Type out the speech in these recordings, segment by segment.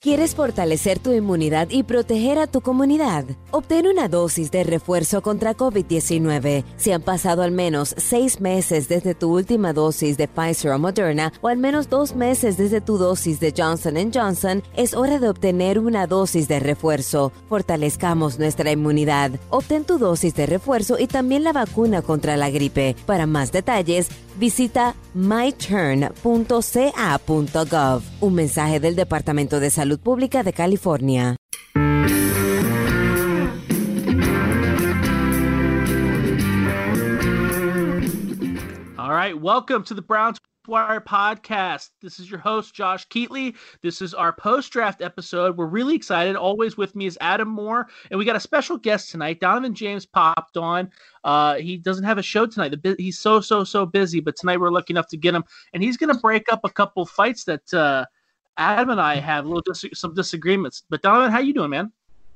¿Quieres fortalecer tu inmunidad y proteger a tu comunidad? Obtén una dosis de refuerzo contra COVID-19 si han pasado al menos seis meses desde tu última dosis de Pfizer o Moderna o al menos dos meses desde tu dosis de Johnson Johnson. Es hora de obtener una dosis de refuerzo. Fortalezcamos nuestra inmunidad. Obtén tu dosis de refuerzo y también la vacuna contra la gripe. Para más detalles, visita myturn.ca.gov. Un mensaje del Departamento de Salud Pública de California. All right, welcome to the Browns Wire podcast. This is your host, Josh Keatley. This is our post draft episode. We're really excited. Always with me is Adam Moore, and we got a special guest tonight. Donovan James popped on. Uh, he doesn't have a show tonight. The, he's so, so, so busy, but tonight we're lucky enough to get him, and he's going to break up a couple fights that uh, Adam and I have a little dis- some disagreements. But Donovan, how you doing, man?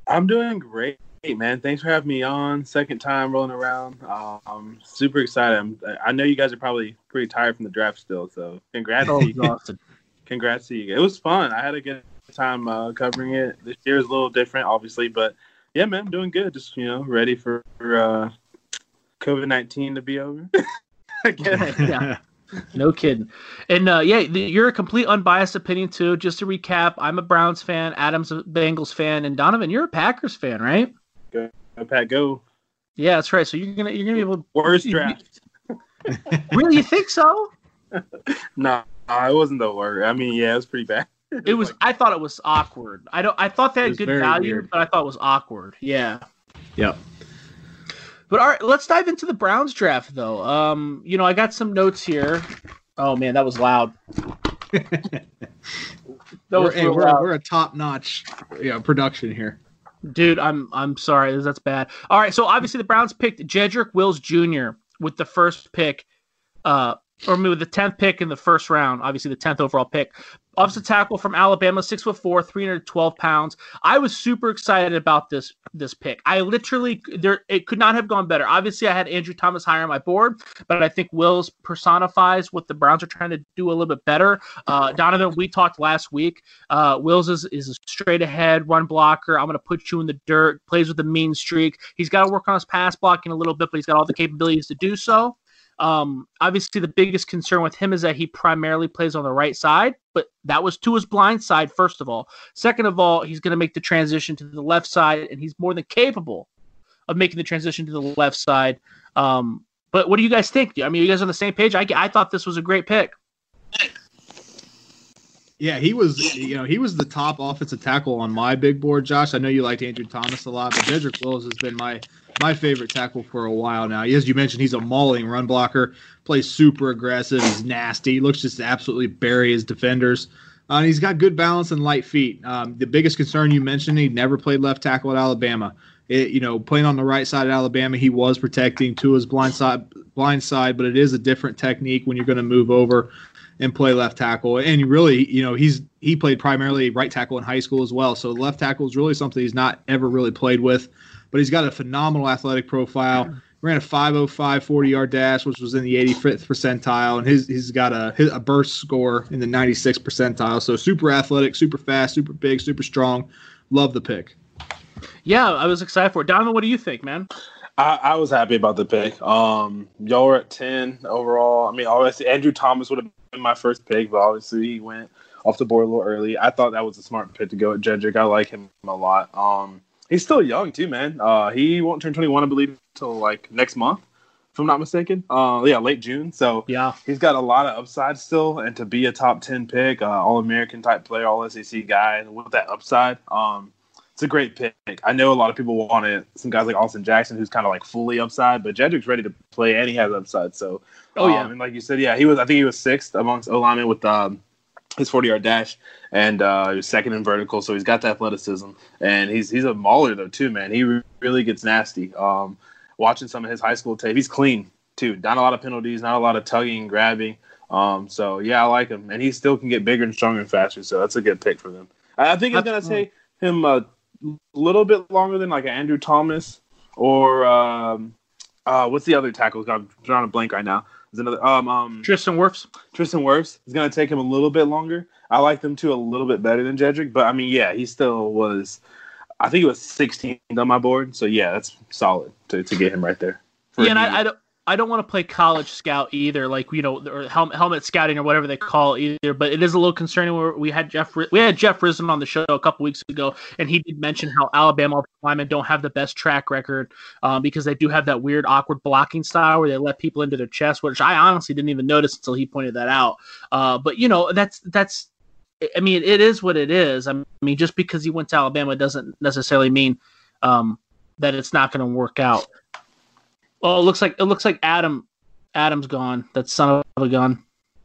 I'm doing great. Hey man, thanks for having me on. Second time rolling around. Um, super excited. I'm, i know you guys are probably pretty tired from the draft still, so congrats oh, to you. congrats to you. It was fun. I had a good time uh, covering it. This year is a little different, obviously, but yeah, man, I'm doing good. Just you know, ready for, uh, COVID nineteen to be over. Yeah. No kidding. And uh, yeah, you're a complete unbiased opinion too. Just to recap, I'm a Browns fan, Adam's a Bengals fan, and Donovan, you're a Packers fan, right? Go, go Pack, go. Yeah, that's right. So you're gonna you're gonna be able to worst draft. really, you think so? no, it wasn't the worst. I mean, yeah, it was pretty bad. it was. I thought it was awkward. I don't. I thought they had good value, weird. but I thought it was awkward. Yeah. Yep. But all right, let's dive into the Browns draft, though. Um, you know, I got some notes here. Oh man, that was loud. that we're, was hey, we're, loud. we're a top notch you know, production here. Dude, I'm I'm sorry, that's bad. All right, so obviously the Browns picked Jedrick Wills Jr. with the first pick, uh, or with the tenth pick in the first round. Obviously the tenth overall pick. Offensive tackle from Alabama, six foot four, three hundred twelve pounds. I was super excited about this this pick. I literally there it could not have gone better. Obviously, I had Andrew Thomas higher on my board, but I think Wills personifies what the Browns are trying to do a little bit better. Uh, Donovan, we talked last week. Uh, Wills is, is a straight ahead run blocker. I'm going to put you in the dirt. Plays with a mean streak. He's got to work on his pass blocking a little bit, but he's got all the capabilities to do so. Um, obviously, the biggest concern with him is that he primarily plays on the right side, but that was to his blind side, first of all. Second of all, he's going to make the transition to the left side, and he's more than capable of making the transition to the left side. Um, but what do you guys think? I mean, you guys on the same page? I, I thought this was a great pick. Yeah, he was. You know, he was the top offensive tackle on my big board, Josh. I know you liked Andrew Thomas a lot, but Jedrick Wills has been my my favorite tackle for a while now. As you mentioned, he's a mauling run blocker, plays super aggressive, he's nasty, he looks just absolutely bury his defenders. Uh, and he's got good balance and light feet. Um, the biggest concern you mentioned, he never played left tackle at Alabama. It, you know, playing on the right side at Alabama, he was protecting to his blind side, blind side, but it is a different technique when you're going to move over and play left tackle. And really, you know, he's he played primarily right tackle in high school as well. So left tackle is really something he's not ever really played with but he's got a phenomenal athletic profile. Ran a 505 40 yard dash, which was in the 85th percentile, and his, he's got a, a burst score in the 96th percentile. So super athletic, super fast, super big, super strong. Love the pick. Yeah, I was excited for it. Donovan, what do you think, man? I, I, was happy about the pick. Um, y'all were at 10 overall. I mean, obviously, Andrew Thomas would have been my first pick, but obviously, he went off the board a little early. I thought that was a smart pick to go at Jedrick. I like him a lot. Um, He's still young too, man. Uh, he won't turn 21, I believe, until like next month, if I'm not mistaken. Uh, yeah, late June. So yeah, he's got a lot of upside still, and to be a top 10 pick, uh, All American type player, All SEC guy with that upside, um, it's a great pick. I know a lot of people wanted some guys like Austin Jackson, who's kind of like fully upside, but Jedrick's ready to play and he has upside. So, oh yeah, um, and like you said, yeah, he was. I think he was sixth amongst O linemen with um, his 40 yard dash and uh, he was second in vertical, so he's got the athleticism, and he's he's a mauler though too, man. He really gets nasty. Um, watching some of his high school tape, he's clean too. Not a lot of penalties, not a lot of tugging grabbing. Um, so yeah, I like him, and he still can get bigger and stronger and faster. So that's a good pick for them. I think it's gonna take him a little bit longer than like Andrew Thomas or um, uh, what's the other tackle? I'm drawing a blank right now. Is another. Um, um, Tristan Wirfs. Tristan Wirfs is going to take him a little bit longer. I like them two a little bit better than Jedrick, but I mean, yeah, he still was. I think it was 16th on my board. So yeah, that's solid to, to get him right there. Yeah, and I, I, don't. I don't want to play college scout either, like you know, or helmet, helmet scouting or whatever they call it either. But it is a little concerning. Where we had Jeff, we had Jeff Risdon on the show a couple weeks ago, and he did mention how Alabama linemen don't have the best track record um, because they do have that weird, awkward blocking style where they let people into their chest, which I honestly didn't even notice until he pointed that out. Uh, but you know, that's that's. I mean, it is what it is. I mean, just because he went to Alabama doesn't necessarily mean um, that it's not going to work out. Oh, it looks like it looks like Adam Adam's gone. That son of a gun.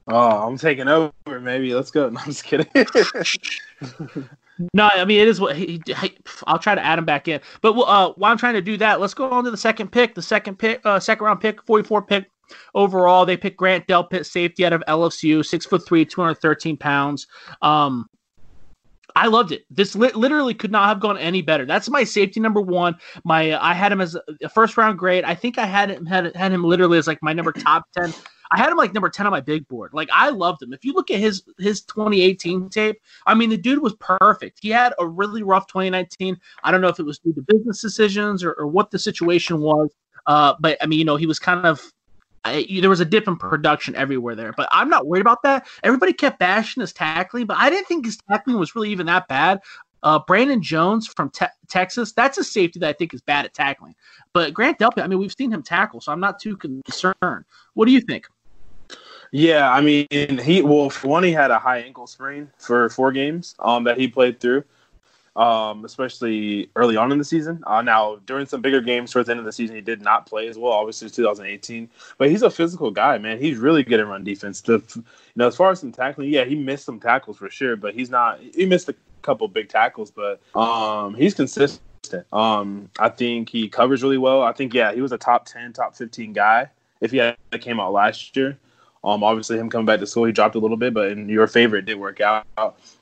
Oh, I'm taking over. Maybe let's go. No, I'm just kidding. no, I mean it is what he, he, I'll try to add him back in. But uh, while I'm trying to do that, let's go on to the second pick. The second pick, uh, second round pick, 44 pick overall. They picked Grant Delpit, safety out of LSU, six foot three, 213 pounds. Um, I loved it. This li- literally could not have gone any better. That's my safety number one. My I had him as a first round grade. I think I had him had, had him literally as like my number top ten. I had him like number ten on my big board. Like I loved him. If you look at his his 2018 tape, I mean the dude was perfect. He had a really rough 2019. I don't know if it was due to business decisions or, or what the situation was. Uh, but I mean, you know, he was kind of I, there was a dip in production everywhere there, but I'm not worried about that. Everybody kept bashing his tackling, but I didn't think his tackling was really even that bad. Uh, Brandon Jones from te- Texas, that's a safety that I think is bad at tackling. But Grant Delpit, I mean, we've seen him tackle, so I'm not too concerned. What do you think? Yeah, I mean, he well, for one, he had a high ankle sprain for four games um, that he played through um, especially early on in the season. Uh, now, during some bigger games towards the end of the season, he did not play as well. Obviously, 2018, but he's a physical guy, man. He's really good at run defense. The, you know, as far as some tackling, yeah, he missed some tackles for sure, but he's not. He missed a couple big tackles, but um, he's consistent. Um, I think he covers really well. I think, yeah, he was a top 10, top 15 guy if he had came out last year. Um, obviously, him coming back to school, he dropped a little bit, but in your favor, it did work out.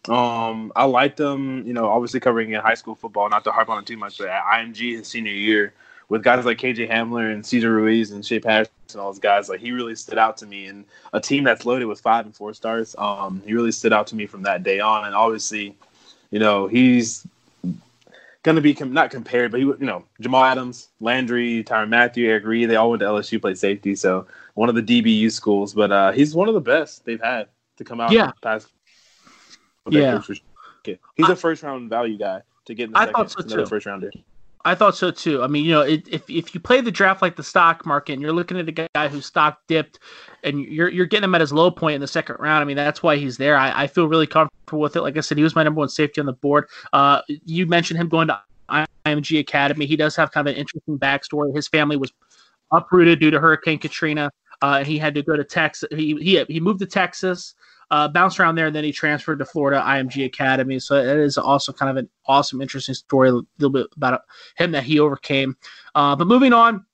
Um, I liked him, you know, obviously covering in high school football, not to harp on it too much, but at IMG his senior year, with guys like KJ Hamler and Cesar Ruiz and Shea Patterson and all those guys, like he really stood out to me. And a team that's loaded with five and four stars, um, he really stood out to me from that day on. And obviously, you know, he's going to be com- not compared, but he, you know, Jamal Adams, Landry, Tyrann Mathieu, Eric Reid, they all went to LSU, played safety. So one of the DBU schools, but uh, he's one of the best they've had to come out. Yeah. Past yeah. He's a first round value guy to get in the I second, thought so too. first rounder. I thought so too. I mean, you know, it, if if you play the draft like the stock market, and you're looking at a guy who stock dipped, and you're you're getting him at his low point in the second round. I mean, that's why he's there. I, I feel really comfortable with it. Like I said, he was my number one safety on the board. Uh, you mentioned him going to IMG Academy. He does have kind of an interesting backstory. His family was uprooted due to Hurricane Katrina. Uh, he had to go to Texas. He he he moved to Texas, uh, bounced around there, and then he transferred to Florida IMG Academy. So it is also kind of an awesome, interesting story, a little bit about him that he overcame. Uh, but moving on,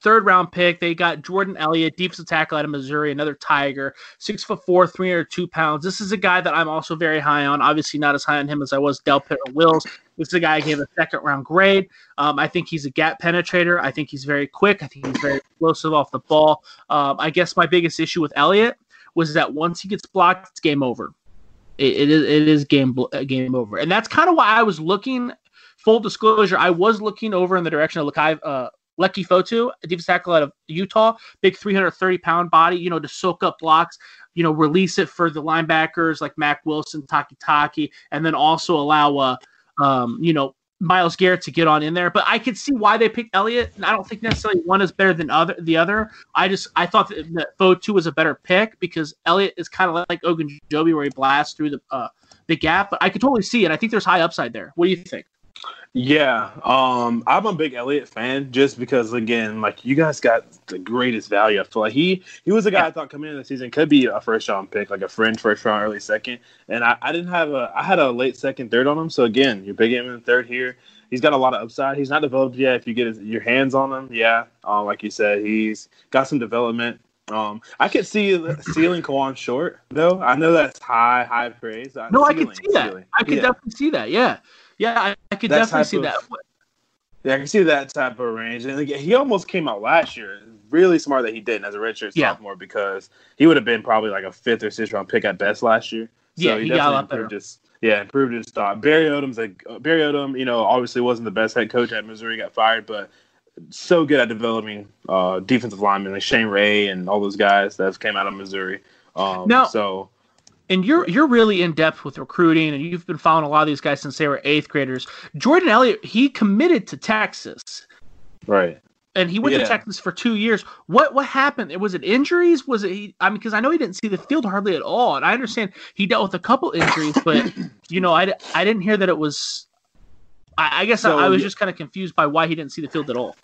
third round pick. They got Jordan Elliott, defensive tackle out of Missouri, another Tiger, six foot four, 302 pounds. This is a guy that I'm also very high on. Obviously, not as high on him as I was Delpit or Wills. This is a guy I gave a second round grade. Um, I think he's a gap penetrator. I think he's very quick. I think he's very explosive off the ball. Um, I guess my biggest issue with Elliott was that once he gets blocked, it's game over. it, it is it is game game over, and that's kind of why I was looking. Full disclosure, I was looking over in the direction of Lakai, uh, Leki Fotu, a defensive tackle out of Utah, big 330 pound body, you know, to soak up blocks, you know, release it for the linebackers like Mack Wilson, Takitaki, and then also allow, uh, um, you know, Myles Garrett to get on in there. But I could see why they picked Elliott. And I don't think necessarily one is better than other the other. I just I thought that, that Fotu was a better pick because Elliott is kind of like Ogunjobi where he blasts through the uh, the gap. But I could totally see it. I think there's high upside there. What do you think? Yeah, um, I'm a big Elliott fan just because again, like you guys got the greatest value. I feel like he he was a guy yeah. I thought coming into the season could be a first round pick, like a fringe first round, early second. And I, I didn't have a I had a late second, third on him. So again, you're big him in third here. He's got a lot of upside. He's not developed yet. If you get his, your hands on him, yeah, um, like you said, he's got some development. Um, I could see the ceiling Kawann Short though. I know that's high, high praise. No, ceiling, I could see that. Ceiling. I could yeah. definitely see that. Yeah. Yeah, I, I could that definitely see of, that. Yeah, I can see that type of range. And he almost came out last year really smart that he didn't as a redshirt Yeah. sophomore because he would have been probably like a fifth or sixth round pick at best last year. So Yeah, he got a lot improved his yeah improved his stock. Barry Odom's like Barry Odom, you know, obviously wasn't the best head coach at Missouri, got fired, but so good at developing uh, defensive linemen like Shane Ray and all those guys that came out of Missouri. Um, Now- so and you're you're really in depth with recruiting, and you've been following a lot of these guys since they were eighth graders. Jordan Elliott, he committed to Texas, right. and he went to Texas for two years. What what happened? Was it injuries? Was it? He, I mean, because I know he didn't see the field hardly at all, and I understand he dealt with a couple injuries, but you know, I, I didn't hear that it was. I, I guess So, I, I was just kind of confused by why he didn't see the field at all.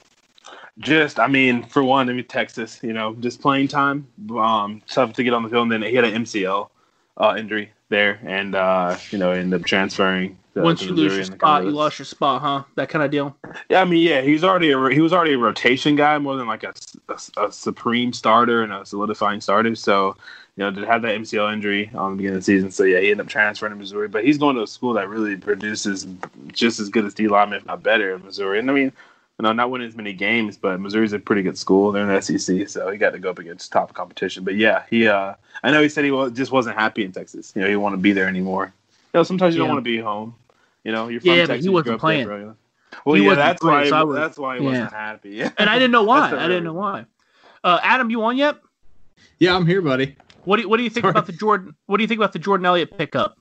Just, I mean, for one, I mean, Texas, you know, just playing time, um, tough to get on the field. And then he had an MCL uh, injury there, and uh, you know, ended up transferring. uh, Once to you lose your spot, you lost your spot, huh? That kind of deal. Yeah, I mean, yeah, he's already a, he was already a rotation guy more than like a, a, a supreme starter and a solidifying starter. So, you know, to have that MCL injury on the beginning of the season, so yeah, he ended up transferring to Missouri. But he's going to a school that really produces just as good as D lineman, if not better, in Missouri. And I mean, know, not winning as many games, but Missouri's a pretty good school. They're in the SEC, so he got to go up against top competition. But yeah, he, uh, I know he said he was, just wasn't happy in Texas. You know, he didn't want to be there anymore. You know, sometimes you Yeah. don't want to be home. You know, you're from Yeah, but Texas. he wasn't grew up there, playing. Well, He yeah, that's playing, why. so was- that's why he wasn't happy. Yeah. And I didn't know why. I didn't know why. Uh, Adam, you on yet? Yeah, I'm here, buddy. What do you, what do you think Sorry. about the Jordan? What do you think about the Jordan Elliott pickup?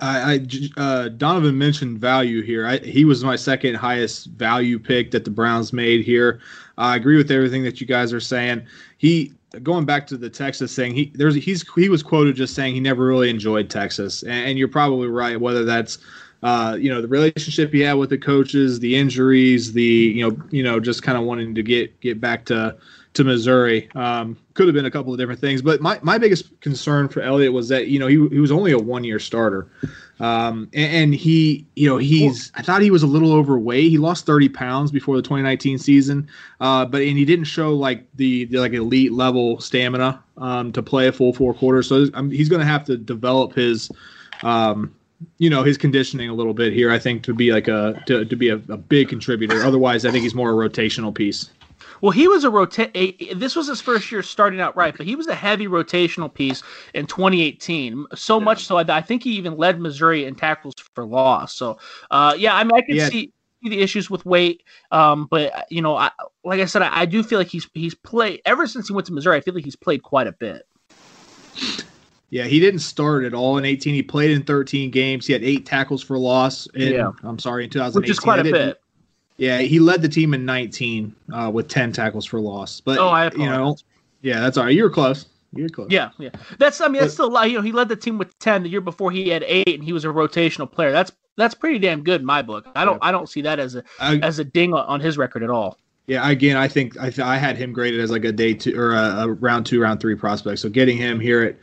I, I uh, Donovan mentioned value here. I, he was my second highest value pick that the Browns made here. I agree with everything that you guys are saying. He going back to the Texas thing. He there's he's he was quoted just saying he never really enjoyed Texas, and, and you're probably right. Whether that's uh, you know the relationship he had with the coaches, the injuries, the you know you know just kind of wanting to get get back to to Missouri. Um, could have been a couple of different things, but my, my biggest concern for Elliott was that you know he, he was only a one year starter, um, and, and he you know he's I thought he was a little overweight. He lost thirty pounds before the 2019 season, uh, but and he didn't show like the, the like elite level stamina um, to play a full four quarters. So um, he's going to have to develop his. Um, you know his conditioning a little bit here. I think to be like a to, to be a, a big contributor. Otherwise, I think he's more a rotational piece. Well, he was a rota- a, This was his first year starting out right, but he was a heavy rotational piece in 2018. So much so that I think he even led Missouri in tackles for loss. So, uh, yeah, I mean, I can Yeah. see the issues with weight, um, but you know, I, like I said, I, I do feel like he's he's played ever since he went to Missouri. I feel like he's played quite a bit. Yeah, he didn't start at all in 18. He played in 13 games. He had eight tackles for loss. In, Yeah. I'm sorry, in 2018. Which is quite I a bit. Yeah, he led the team in 19 uh, with 10 tackles for loss. But Oh, I you know, apologize. yeah, that's all right. You were close. You were close. Yeah, yeah. That's I mean that's still. You know, he led the team with ten the year before he had eight, and he was a rotational player. That's that's pretty damn good in my book. I don't I don't see that as a I, as a ding on, on his record at all. yeah. Again, I think I, th- I had him graded as like a day two or a, a round two, round three prospect. So getting him here at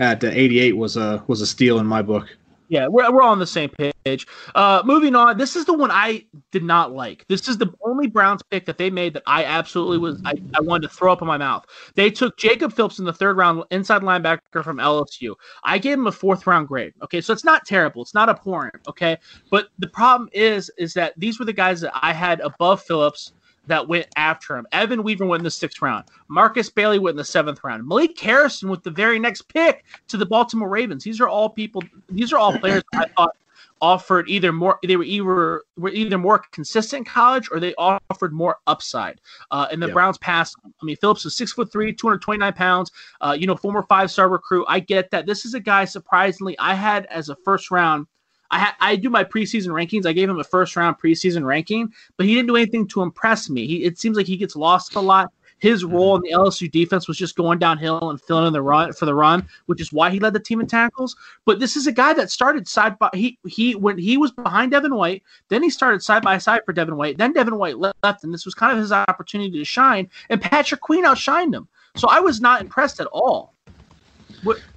at uh, 88 was a was a steal in my book. Yeah, we're, we're all on the same page. Uh, moving on, this is the one I did not like. This is the only Browns pick that they made that I absolutely was I, I wanted to throw up in my mouth. They took Jacob Phillips in the third round, inside linebacker from LSU. I gave him a fourth round grade. Okay, so it's not terrible, it's not abhorrent. Okay, but the problem is is that these were the guys that I had above Phillips that went after him. Evan Weaver went in the sixth round. Markus Bailey went in the seventh round. Malik Harrison with the very next pick to the Baltimore Ravens. These are all people. These are all players I thought offered either more. They were either were either more consistent in college or they offered more upside. Uh, and the Yeah. Browns passed. I mean, Phillips is six foot three, two hundred twenty nine pounds. Uh, you know, former five star recruit. I get that. This is a guy surprisingly I had as a first round. I ha- I do my preseason rankings. I gave him a first round preseason ranking, but he didn't do anything to impress me. He, it seems like he gets lost a lot. His mm-hmm. role in the LSU defense was just going downhill and filling in the run for the run, which is why he led the team in tackles. But this is a guy that started side by he he when he was behind Devin White, then he started side by side for Devin White. Then Devin White left, and this was kind of his opportunity to shine. And Patrick Queen outshined him. So I was not impressed at all.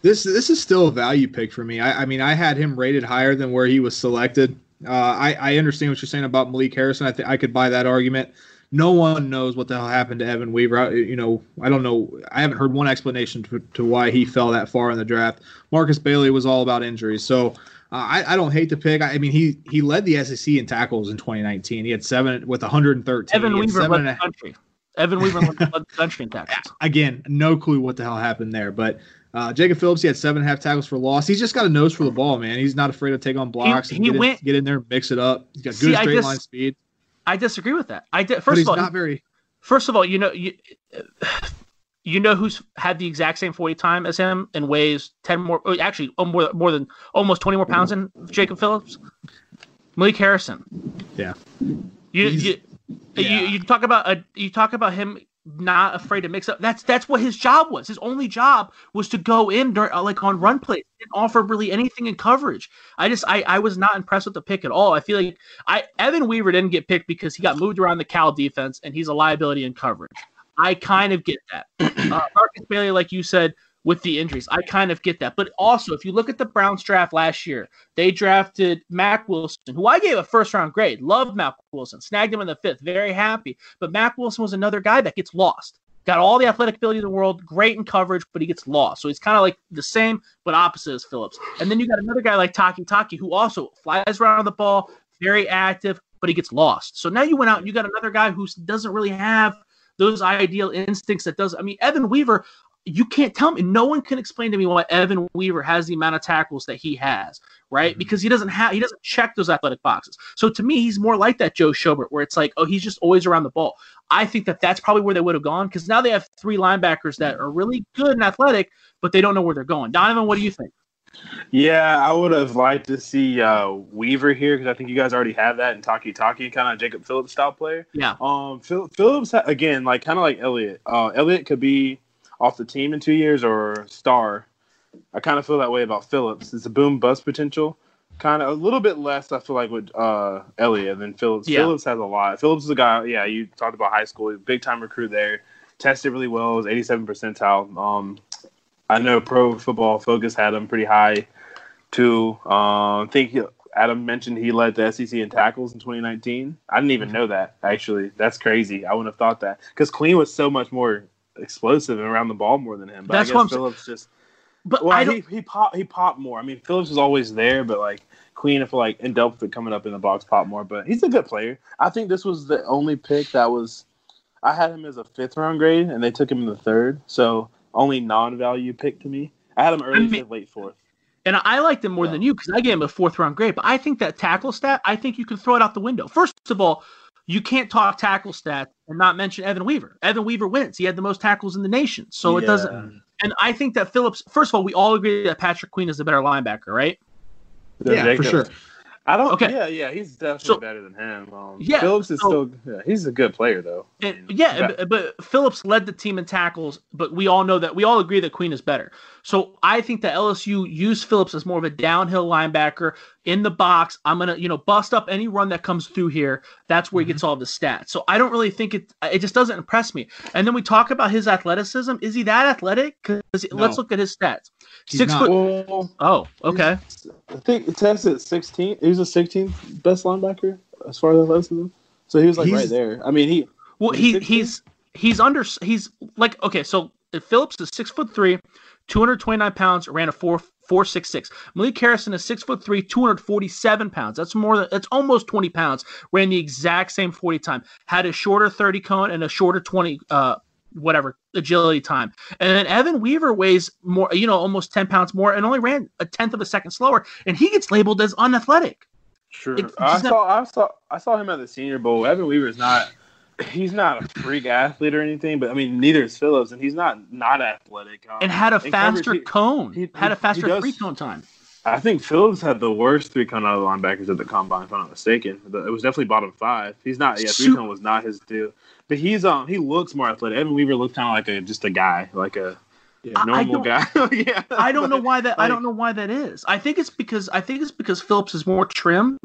This this is still a value pick for me. I, I mean, I had him rated higher than where he was selected. Uh, I, I understand what you're saying about Malik Harrison. I think I could buy that argument. No one knows what the hell happened to Evan Weaver. I, you know, I don't know. I haven't heard one explanation to, to why he fell that far in the draft. Markus Bailey was all about injuries, so uh, I, I don't hate the pick. I, I mean, he he led the SEC in tackles in 2019. He had seven with 113. Evan Weaver led the country. Evan Weaver led the country in tackles. Again, no clue what the hell happened there, but uh, Jacob Phillips, he had seven and a half tackles for loss. He's just got a nose for the ball, man. He's not afraid to take on blocks He- and he get, went- in, get in there, mix it up. He's got good I straight just- line speed. I disagree with that. I did, But first he's of all, not very. first of all, you know you you know who's had the exact same 40 time as him and weighs 10 more oh, actually oh, more more than almost 20 more pounds than Jacob Phillips. Malik Harrison. Yeah. You you, yeah. you you talk about a you talk about him not afraid to mix up. That's that's what his job was. His only job was to go in during, uh, like on run plays. Didn't offer really anything in coverage. I just I, I was not impressed with the pick at all. I feel like I Evan Weaver didn't get picked because he got moved around the Cal defense and he's a liability in coverage. I kind of get that. Uh, Markus Bailey, like you said, with the injuries, I kind of get that. But also, if you look at the Browns draft last year, they drafted Mack Wilson, who I gave a first round grade. Loved Mack Wilson, snagged him in the fifth, very happy. But Mack Wilson was another guy that gets lost. Got all the athletic ability in the world, great in coverage, but he gets lost. So he's kind of like the same, but opposite as Phillips. And then you got another guy like Takitaki, who also flies around the ball, very active, but he gets lost. So now you went out and you got another guy who doesn't really have those ideal instincts that does. I mean, Evan Weaver, you can't tell me. No one can explain to me why Evan Weaver has the amount of tackles that he has, right? Mhm. Because he doesn't have, he doesn't check those athletic boxes. So to me, he's more like that Joe Schobert, where it's like, oh, he's just always around the ball. I think that that's probably where they would have gone because now they have three linebackers that are really good and athletic, but they don't know where they're going. Donovan, what do you think? Yeah, I would have liked to see uh, Weaver here because I think you guys already have that in Takitaki, kind of Jacob Phillips style player. Yeah. Um, Phil, Phillips again, like kind of like Elliott. Uh, Elliott could be off the team in two years or star. I kind of feel that way about Phillips. It's a boom bust potential. Kind of a little bit less, I feel like, with uh, Elliott than Phillips. Yeah. Phillips has a lot. Phillips is a guy. Yeah, you talked about high school, big time recruit there. Tested really well. Was 87 percentile. Um, I know Pro Football Focus had him pretty high too. Um, I think he- Adam mentioned he led the SEC in tackles in 2019. I didn't even know that. Actually, that's crazy. I wouldn't have thought that because Queen was so much more explosive and around the ball more than him. But That's I what guess Phillips just But well, I he he popped he popped more. I mean, Phillips was always there, but like Queen, if like in Delpit coming up in the box pop more. But he's a good player. I think this was the only pick that was. I had him as a fifth round grade, and they took him in the third, so only non value pick to me. I had him early, I mean- late fourth. And I liked him more Yeah. than you because I gave him a fourth round grade. But I think that tackle stat, I think you can throw it out the window. First of all, you can't talk tackle stats and not mention Evan Weaver. Evan Weaver wins. He had the most tackles in the nation. So it doesn't. And I think that Phillips, first of all, we all agree that Patrick Queen is the better linebacker, right? Yeah, for sure. I don't. Okay. Yeah, yeah, he's definitely So- better than him. Um, Yeah, Phillips is so- still. Yeah, he's a good player though. And, yeah, Yeah. But, but Phillips led the team in tackles, but we all know that we all agree that Queen is better. So I think that LSU used Phillips as more of a downhill linebacker in the box. I'm gonna, you know, bust up any run that comes through here. That's where he gets all his stats. So I don't really think it. It just doesn't impress me. And then we talk about his athleticism. Is he that athletic? Because let's look at his stats. He's Six not. foot. Well, Oh, okay. I think it tests at 16. He was a 16th best linebacker as far as i athleticism. So he was like He's- right there. I mean, he. Well, Is he he 16? he's he's under he's like okay. So if Phillips is six foot three, two hundred twenty nine pounds, ran a four four six six. Malik Harrison is six foot three, two hundred forty seven pounds. That's more than that's almost twenty pounds. Ran the exact same forty time. Had a shorter thirty cone and a shorter twenty uh whatever agility time. And then Evan Weaver weighs more, you know, almost ten pounds more, and only ran a tenth of a second slower, and he gets labeled as unathletic. Sure. It's- I it's not- saw. I saw. I saw him at the Senior Bowl. Evan Weaver's not. He's not a freak athlete or anything, but I mean, neither is Phillips, and he's not not athletic. Um, And had a faster coverage, cone. he- had a faster does- three cone time. I think Phillips had the worst three cone out of the linebackers at the combine, if I'm not mistaken. It was definitely bottom five. He's not. Yeah, three Su- cone was not his deal. But he's um he looks more athletic. Evan Weaver looked kind of like a just a guy, like a Yeah. I- I normal guy. yeah. I don't know why that. I don't know why that is. I think it's because I think it's because Phillips is more trim,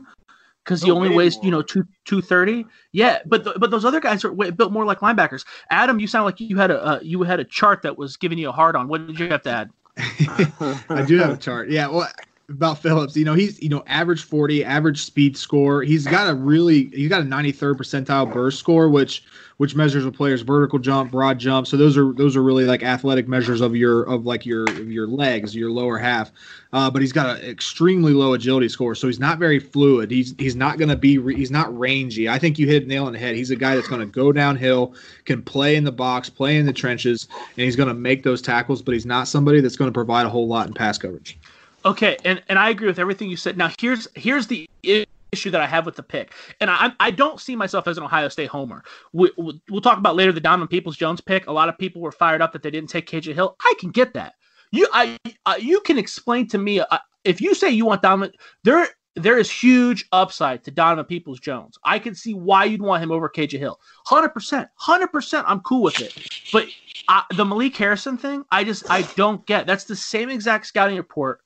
because he only way weighs more. you know two two thirty. Yeah, but th- but those other guys are way, built more like linebackers. Adam, you sound like you had a uh, you had a chart that was giving you a hard on. What did you have to add? I do have a chart. Yeah, well, about Phillips. You know, he's you know average forty, average speed score. He's got a really he's got a ninety third percentile burst score, which which measures a player's vertical jump, broad jump. So those are those are really like athletic measures of your of like your your legs, your lower half. Uh, but he's got an extremely low agility score, so he's not very fluid. He's he's not going to be re, he's not rangy. I think you hit nail on the head. He's a guy that's going to go downhill, can play in the box, play in the trenches, and he's going to make those tackles. But he's not somebody that's going to provide a whole lot in pass coverage. Okay, and, and I agree with everything you said. Now here's here's the issue that I have with the pick, and I I don't see myself as an Ohio State homer. We, we'll, talk about later the Donovan Peoples Jones pick. A lot of people were fired up that they didn't take KJ Hill. I can get that. You I uh, you can explain to me uh, if you say you want Donovan there. There is huge upside to Donovan Peoples Jones. I can see why you'd want him over KJ Hill. 100%. 100% I'm cool with it. But uh, the Malik Harrison thing, I just I don't get. That's the same exact scouting report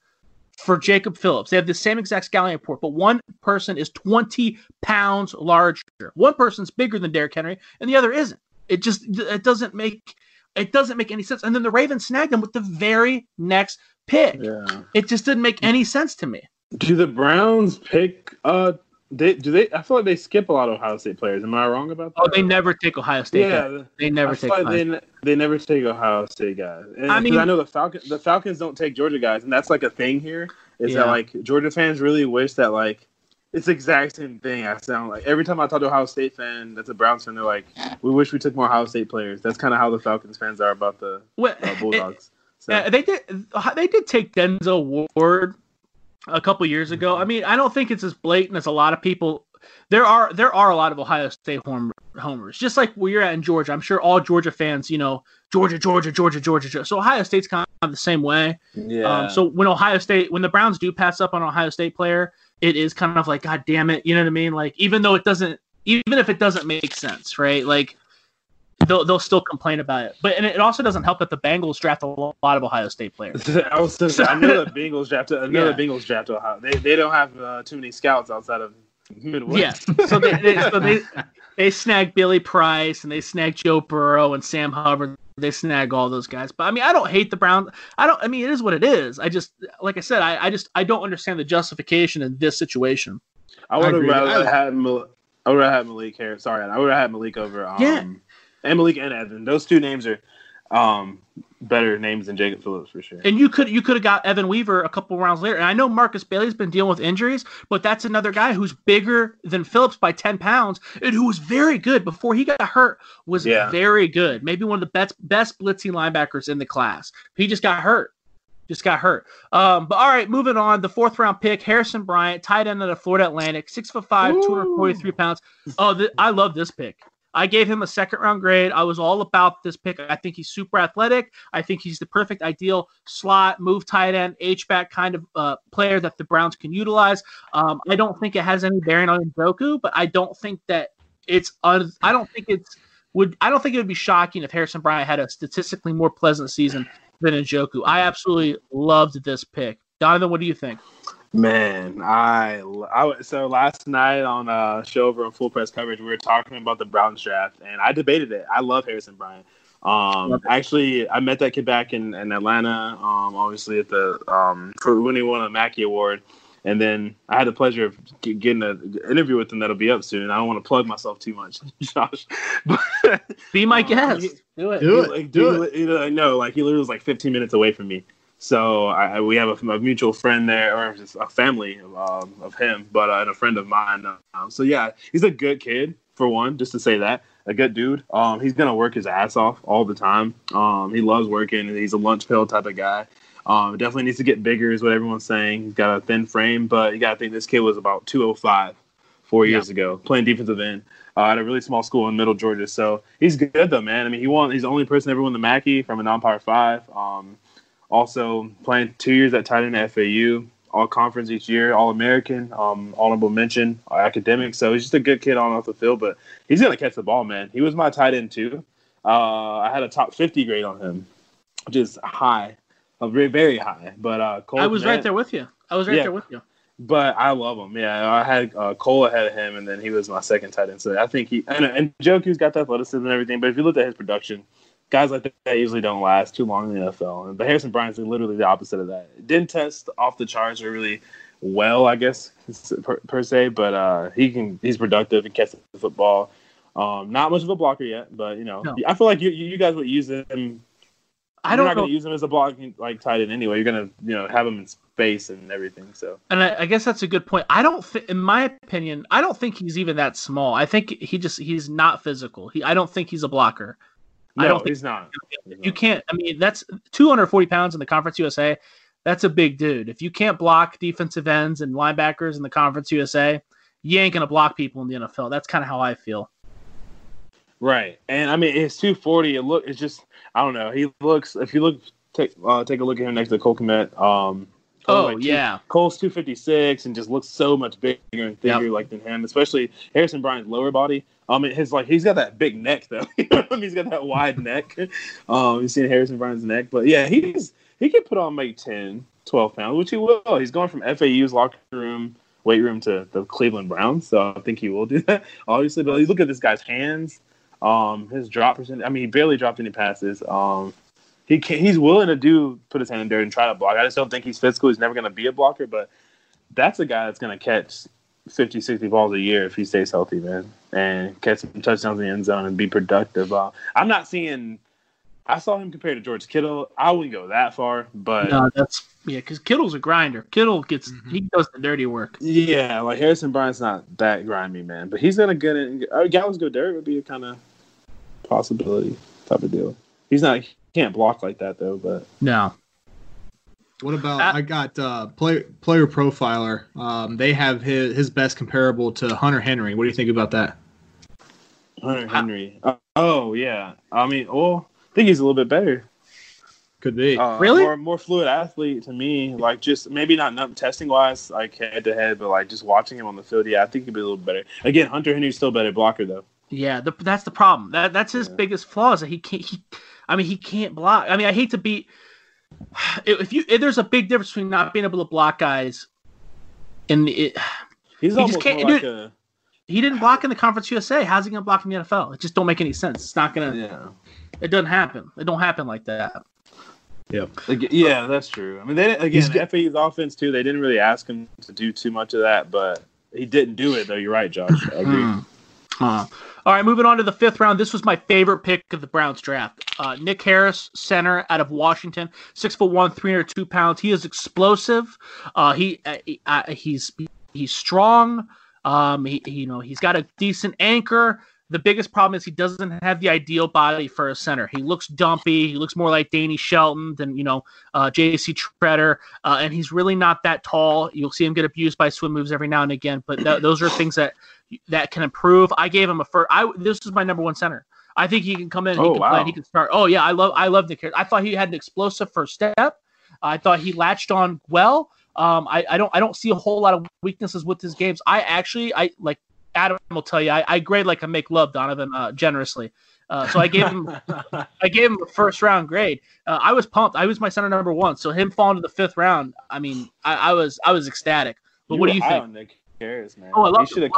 for Jacob Phillips. They have the same exact scouting report, but one person is 20 pounds larger. One person's bigger than Derrick Henry, and the other isn't. It just it doesn't make it doesn't make any sense. And then the Ravens snagged him with the very next pick. Yeah. It just didn't make any sense to me. Do the Browns pick uh they do they I feel like they skip a lot of Ohio State players. Am I wrong about that? Oh, they never take Ohio State. Yeah, guys. they never I take. Like they, they never take Ohio State guys. And, I mean, I know the Falcons the Falcons don't take Georgia guys, and that's like a thing here. Is yeah. that like Georgia fans really wish that like it's the exact same thing. I sound like every time I talk to Ohio State fan that's a Browns fan, they're like, "We wish we took more Ohio State players." That's kind of how the Falcons fans are about the well, uh, Bulldogs. So. Uh, they did. They did take Denzel Ward a couple years ago. I mean, I don't think it's as blatant as a lot of people. There are there are a lot of Ohio State homers, just like where you're at in Georgia. I'm sure all Georgia fans, you know, Georgia, Georgia, Georgia, Georgia. Georgia. So Ohio State's kind of the same way. Yeah. Um, so when Ohio State, when the Browns do pass up on Ohio State player, it is kind of like, God damn it, you know what I mean? Like even though it doesn't, even if it doesn't make sense, right? Like they'll they'll still complain about it. But and it also doesn't help that the Bengals draft a lot of Ohio State players. I was just, I know the Bengals drafted. I know yeah. the Bengals drafted Ohio. They they don't have uh, too many scouts outside of Midwest. Yeah. So they, they so they they snag Billy Price and they snag Joe Burrow and Sam Hubbard. They snag all those guys. But I mean, I don't hate the Browns. I don't. I mean, it is what it is. I just, like I said, I, I just I don't understand the justification in this situation. I would have rather had Mal- I would have had Malik here. Sorry, I would have had Malik over. Um, yeah. And Malik and Evan. Those two names are um, better names than Jacob Phillips for sure. And you could you could have got Evan Weaver a couple rounds later. And I know Markus Bailey's been dealing with injuries, but that's another guy who's bigger than Phillips by ten pounds and who was very good before he got hurt. Was yeah. very good. Maybe one of the best best blitzing linebackers in the class. He just got hurt. Just got hurt. Um, but all right, moving on. The fourth round pick, Harrison Bryant, tight end of the Florida Atlantic, six foot five, two hundred forty three pounds. Oh, th- I love this pick. I gave him a second round grade. I was all about this pick. I think he's super athletic. I think he's the perfect ideal slot, move tight end, H back kind of uh, player that the Browns can utilize. Um, I don't think it has any bearing on Njoku, but I don't think that it's. Un- I don't think it's would. I don't think it would be shocking if Harrison Bryant had a statistically more pleasant season than Njoku. I absolutely loved this pick. Donovan, what do you think? Man, I, I so last night on a show over on Full Press Coverage, we were talking about the Browns draft, and I debated it. I love Harrison Bryant. Um, actually, I met that kid back in, in Atlanta, um, obviously at the um, for when he won a Mackey Award, and then I had the pleasure of getting an interview with him that'll be up soon. I don't want to plug myself too much, Josh. But, be my um, guest. He, do it. Do it. Like, do it. You know, no, like he literally was like 15 minutes away from me. So I, we have a, a, mutual friend there, or just a family um, of him, but uh, and a friend of mine. Um, so yeah, he's a good kid for one, just to say that a good dude. Um, he's gonna work his ass off all the time. Um, he loves working, and he's a lunch pail type of guy. Um, definitely needs to get bigger, is what everyone's saying. He's got a thin frame, but you gotta think this kid was about 205 four years yeah. ago, playing defensive end. Uh, at a really small school in Middle Georgia, so he's good though, man. I mean, he won. He's the only person ever won the Mackey from a non-power five. Um, also playing two years at tight end at FAU, all conference each year, all American, um, honorable mention, uh, academic. So he's just a good kid on off the field, but he's gonna catch the ball, man. He was my tight end too. Uh, I had a top 50 grade on him, which is high, very very high. But uh, Cole, I was right there with you. I was right yeah, there with you. But I love him. Yeah, I had uh, Cole ahead of him, and then he was my second tight end. So I think he and, and Njoku's got the athleticism and everything. But if you look at his production, guys like that usually don't last too long in the NFL. But Harrison Bryant's literally the opposite of that. It didn't test off the charts or really well, I guess per, per se, but uh, he can he's productive and catches the football. Um, not much of a blocker yet, but you know, No. I feel like you you guys would use him. I you're don't know. going to use him as a blocking like tight end anyway. You're going to you know have him in space and everything. So And I, I guess that's a good point. I don't, thi- in my opinion, I don't think he's even that small. I think he just he's not physical. He, I don't think he's a blocker. No, I don't think he's not. You can't. I mean, that's 240 pounds in the Conference USA. That's a big dude. If you can't block defensive ends and linebackers in the Conference USA, you ain't gonna block people in the NFL. That's kind of how I feel. Right, and I mean it's 240. It look, it's just I don't know. He looks. If you look, take uh, take a look at him next to Cole Kmet. Um, Cole's Oh like two- yeah, Cole's 256 and just looks so much bigger and thicker Yep. like than him. Especially Harrison Bryant's lower body. I mean, his like he's got that big neck though. he's got that wide neck. Um, you've seen Harrison Bryant's neck, but yeah, he's he can put on maybe 10, 12 pounds, which he will. He's going from FAU's locker room weight room to the Cleveland Browns, so I think he will do that. Obviously, but you look at this guy's hands, um, his drop percent. I mean, he barely dropped any passes. Um, he can, he's willing to do put his hand in there and try to block. I just don't think he's physical. He's never going to be a blocker, but that's a guy that's going to catch 50, 60 balls a year if he stays healthy, man, and catch some touchdowns in the end zone and be productive. Uh, I'm not seeing. I saw him compared to George Kittle. I wouldn't go that far, but no, that's yeah. Because Kittle's a grinder. Kittle gets Mhm. he does the dirty work. Yeah, like Harrison Bryant's not that grimy, man, but he's gonna get it. Uh, Dallas Goedert would be a kind of possibility type of deal. He's not, he can't block like that though. But No, What about Uh, I got uh, play, player profiler? Um, they have his his best comparable to Hunter Henry. What do you think about that? Hunter Henry, uh, oh yeah, I mean, well, I think he's a little bit better. Could be. Uh, Really? more, more fluid athlete to me. Like just maybe not num- testing wise, like head to head, but like just watching him on the field, yeah, I think he'd be a little better. Again, Hunter Henry's still a better blocker though. yeah, the, that's the problem. That that's his Yeah. biggest flaw is that he can't. He, I mean, he can't block. I mean, I hate to be. If you if there's a big difference between not being able to block guys, and it, He's He just almost can't more like it. a he didn't block in the Conference USA. How's he gonna block in the NFL? It just don't make any sense. It's not gonna. yeah. It doesn't happen. It don't happen like that. Like, yeah, that's true. I mean, they didn't- again, He's good. FAU's offense too. They didn't really ask him to do too much of that, but he didn't do it though. You're right, Josh. I agree. Hmm. Uh, all right, moving on to the fifth round. This was my favorite pick of the Browns draft. Uh, Nick Harris, center out of Washington, six foot one, three hundred two pounds. He is explosive. Uh, he uh, uh, he's he's strong. Um, he, he- you know he's got a decent anchor. The biggest problem is he doesn't have the ideal body for a center. He looks dumpy. He looks more like Danny Shelton than you know uh, J.C. Tretter, uh, and he's really not that tall. You'll see him get abused by swim moves every now and again, but th- those are things that that can improve. I gave him a first. I this is my number one center. I think he can come in. And Oh, he can play. wow. And he can start. Oh yeah, I love I love Nick Harris. I thought he had an explosive first step. I thought he latched on well. Um, I, I don't I don't see a whole lot of weaknesses with his games. I actually I like Adam will tell you I, I grade like I make love Donovan uh, generously. Uh, so I gave him I gave him a first round grade. Uh, I was pumped. I was my center number one. So him falling to the fifth round. I mean I, I was I was ecstatic. But You what do you think? Nick Harris, man. Oh, I love he should have.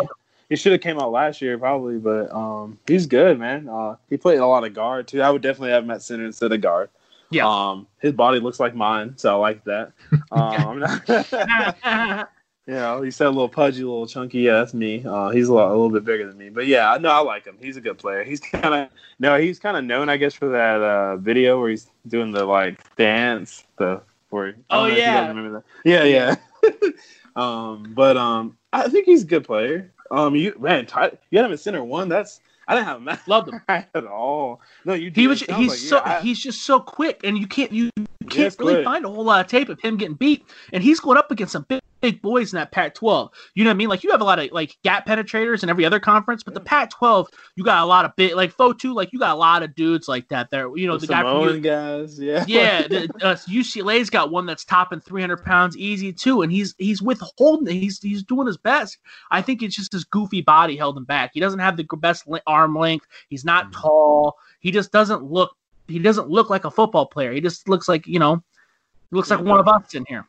He should have came out last year probably, but um, he's good, man. Uh, he played a lot of guard too. I would definitely have him at center instead of guard. Yeah. Um, his body looks like mine, so I like that. Um, you know, he said a little pudgy, a little chunky. Yeah, that's me. Uh, he's a, lot, a little bit bigger than me, but yeah, no, I like him. He's a good player. He's kind of no, he's kind of known, I guess, for that uh, video where he's doing the like dance, the where. Oh, know if you guys yeah. remember that? Yeah, yeah. um, but um, I think he's a good player. Um, you man, Ty, you had him at center one. That's I didn't have him I Loved him. at all. No, you. He was he's like- so yeah, I- he's just so quick and you can't you can't it's really quick. find a whole lot of tape of him getting beat and he's going up against some big, big boys in that Pac 12. You know what I mean? Like you have a lot of like gap penetrators in every other conference, but the Pac 12 you got a lot of big like Fotu like you got a lot of dudes like that there. You know the, the guy from Samoan U- guys. Yeah. yeah, the, uh, UCLA's got one that's topping 300 pounds easy too, and he's he's withholding. He's he's doing his best. I think it's just his goofy body held him back. He doesn't have the best arm length. He's not Mhm. tall. He just doesn't look. He doesn't look like a football player. He just looks like you know, he looks like one of us in here.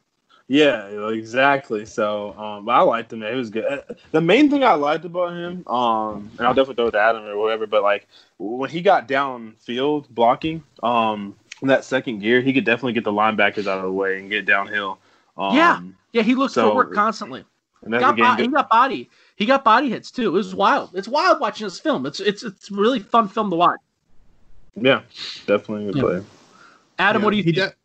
Yeah, exactly. So, um, I liked him. It was good. Uh, the main thing I liked about him, um, and I'll definitely throw it to Adam or whatever, but like when he got downfield blocking, um, in that second gear, he could definitely get the linebackers out of the way and get downhill. Um, yeah, yeah, he looks so- for work constantly. and that's Got again, bo- he got body. He got body hits too. It was wild. It's wild watching this film. It's it's it's really fun film to watch. Yeah, definitely a good Yeah. player. Adam, Yeah, what do you he think? de-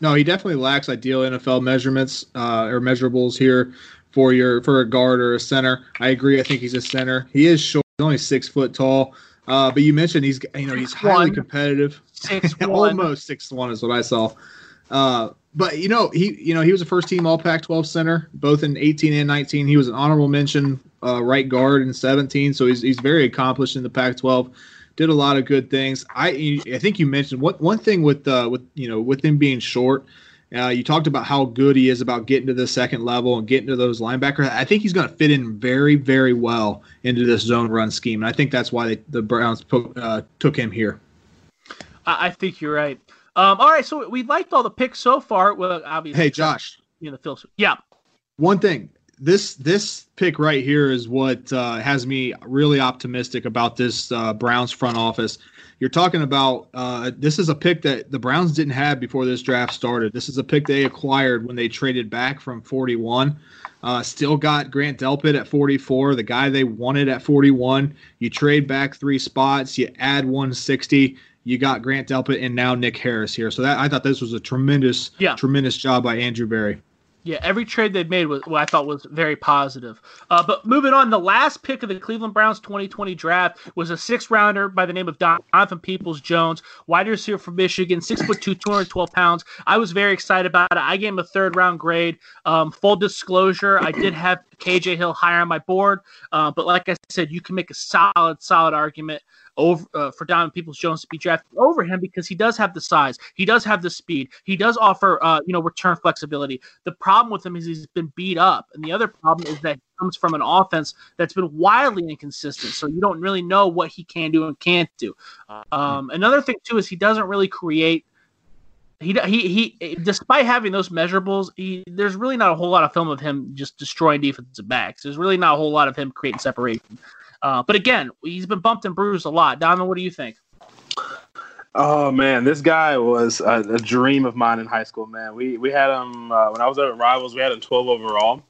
no, he definitely lacks ideal NFL measurements uh, or measurables here for your for a guard or a center. I agree. I think he's a center. He is short. He's only six foot tall. Uh, but you mentioned he's you know he's highly One. competitive. Six one. Almost six to one is what I saw. Uh, but you know he you know he was a first team All Pac-12 center both in 18 and 19. He was an honorable mention uh, right guard in 17, so he's he's very accomplished in the Pac-12. Did a lot of good things. I I think you mentioned one one thing with uh, with you know with him being short. Uh, you talked about how good he is about getting to the second level and getting to those linebackers. I think he's going to fit in very, very well into this zone run scheme, and I think that's why they, the Browns po- uh, took him here. I, I think you're right. Um, all right, so we liked all the picks so far. Well, obviously, Hey, Josh, you know, the Phil. Yeah, one thing this this pick right here is what uh, has me really optimistic about this uh, Browns front office. You're talking about uh, this is a pick that the Browns didn't have before this draft started. This is a pick they acquired when they traded back from 41. Uh, still got Grant Delpit at 44, the guy they wanted at 41. You trade back three spots, you add 160. You got Grant Delpit and now Nick Harris here. So that I thought this was a tremendous, Yeah. tremendous job by Andrew Berry. Yeah. Every trade they've made was what I thought was very positive. Uh, but moving on, the last pick of the Cleveland Browns 2020 draft was a six rounder by the name of Donovan Peoples Jones, wide receiver from Michigan, six foot two, 212 pounds. I was very excited about it. I gave him a third round grade. Um, full disclosure, I did have KJ Hill higher on my board, uh, but like I said, you can make a solid, solid argument over uh, for Donovan Peoples Jones to be drafted over him because he does have the size, he does have the speed, he does offer uh, you know return flexibility. The problem with him is he's been beat up, and the other problem is that he comes from an offense that's been wildly inconsistent. So you don't really know what he can do and can't do. Um, another thing too is he doesn't really create. He, he he despite having those measurables, he, there's really not a whole lot of film of him just destroying defensive backs. There's really not a whole lot of him creating separation. Uh, but again, he's been bumped and bruised a lot. Donovan, what do you think? Oh man, this guy was a, a dream of mine in high school. Man, we we had him uh, when I was at Rivals. We had him 12 overall.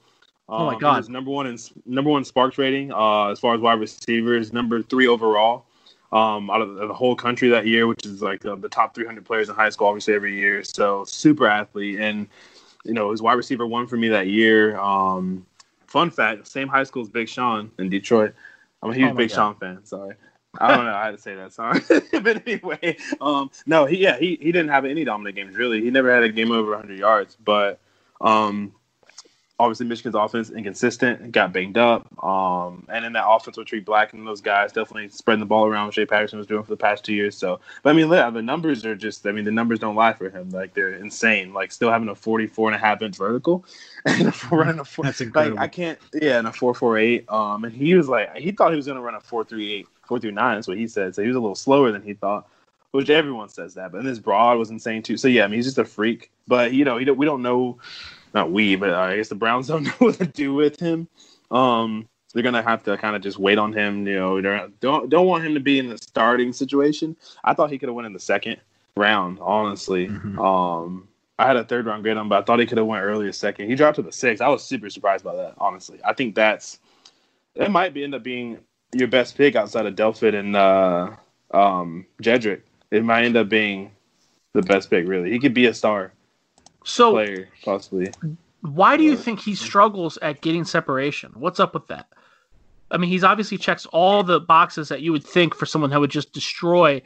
Oh, my Um, God. He was number one in number one Sparks rating uh, as far as wide receivers. Number three overall um, out of the whole country that year, which is like uh, the top 300 players in high school, obviously every year. So super athlete, and you know his wide receiver one for me that year. Um, fun fact: same high school as Big Sean in Detroit. I'm a huge Oh Big God. Sean fan. Sorry. I don't know how to say that. Sorry, but anyway, um, no, he yeah he, he didn't have any dominant games really. He never had a game over 100 yards, but um, obviously Michigan's offense is inconsistent, got banged up, um, and in that offense with Tarik Black and those guys definitely spreading the ball around. What Shea Patterson was doing for the past two years. So, but I mean, yeah, the numbers are just. I mean, the numbers don't lie for him. Like they're insane. Like still having a 44 and a half inch vertical, and running a four. That's Like. I can't, yeah, and a four four eight. Um, and he was like, he thought he was gonna run a four three eight, four three nine. That's what he said. So he was a little slower than he thought, which everyone says that. But then his broad was insane too. So yeah, I mean, he's just a freak. But you know, he don't, we don't know, not we, but I guess the Browns don't know what to do with him. Um, so they're gonna have to kind of just wait on him. You know, don't don't want him to be in the starting situation. I thought he could have went in the second round, honestly. Mhm. Um, I had a third round grade on, him, but I thought he could have went earlier second. He dropped to the sixth. I was super surprised by that, honestly. I think that's it might be end up being your best pick outside of Delpit and uh, um, Jedrick. It might end up being the best pick, really. He could be a star So player, possibly. why do you think he struggles at getting separation? What's up with that? I mean, he's obviously checks all the boxes that you would think for someone that would just destroy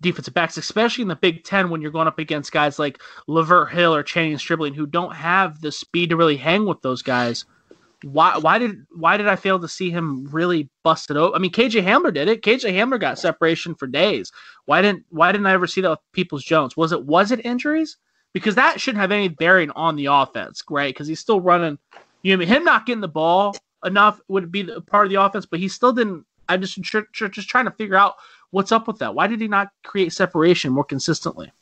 defensive backs, especially in the Big Ten when you're going up against guys like Lavert Hill or Channing Stribling who don't have the speed to really hang with those guys. Why why did why did I fail to see him really bust it open? I mean, KJ Hamler did it. KJ Hamler got separation for days. Why didn't why didn't I ever see that with Peoples Jones? Was it was it injuries? Because that shouldn't have any bearing on the offense, right? Because he's still running. You know, him not getting the ball enough would be part of the offense, but he still didn't. I'm just just trying to figure out what's up with that. Why did he not create separation more consistently?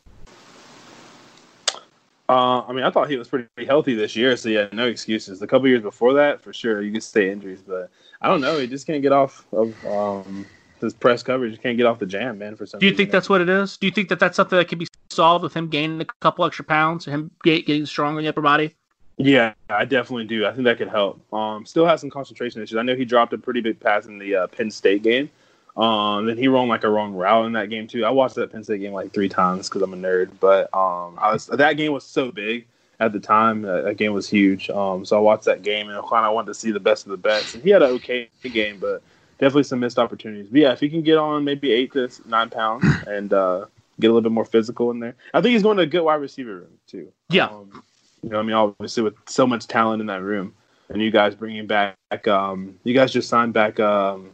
Uh, I mean, I thought he was pretty healthy this year, so yeah, no excuses. The couple years before that, for sure, you could say injuries, but I don't know. He just can't get off of um, his press coverage. He can't get off the jam, man. For some. Do you think that's what it is? Do you think that that's something that can be solved with him gaining a couple extra pounds, him getting stronger in the upper body? Yeah, I definitely do. I think that could help. Um, still has some concentration issues. I know he dropped a pretty big pass in the uh, Penn State game. Um, then he ran like a wrong route in that game too. I watched that Penn State game like three times because I'm a nerd. But um, I was that game was so big at the time. That, that game was huge. Um, so I watched that game and I kind of wanted to see the best of the best. And he had an okay game, but definitely some missed opportunities. But yeah, if he can get on maybe eight to nine pounds and uh, get a little bit more physical in there, I think he's going to a good wide receiver room too. Yeah. Um, you know, I mean, obviously with so much talent in that room, and you guys bringing back, um, you guys just signed back, um,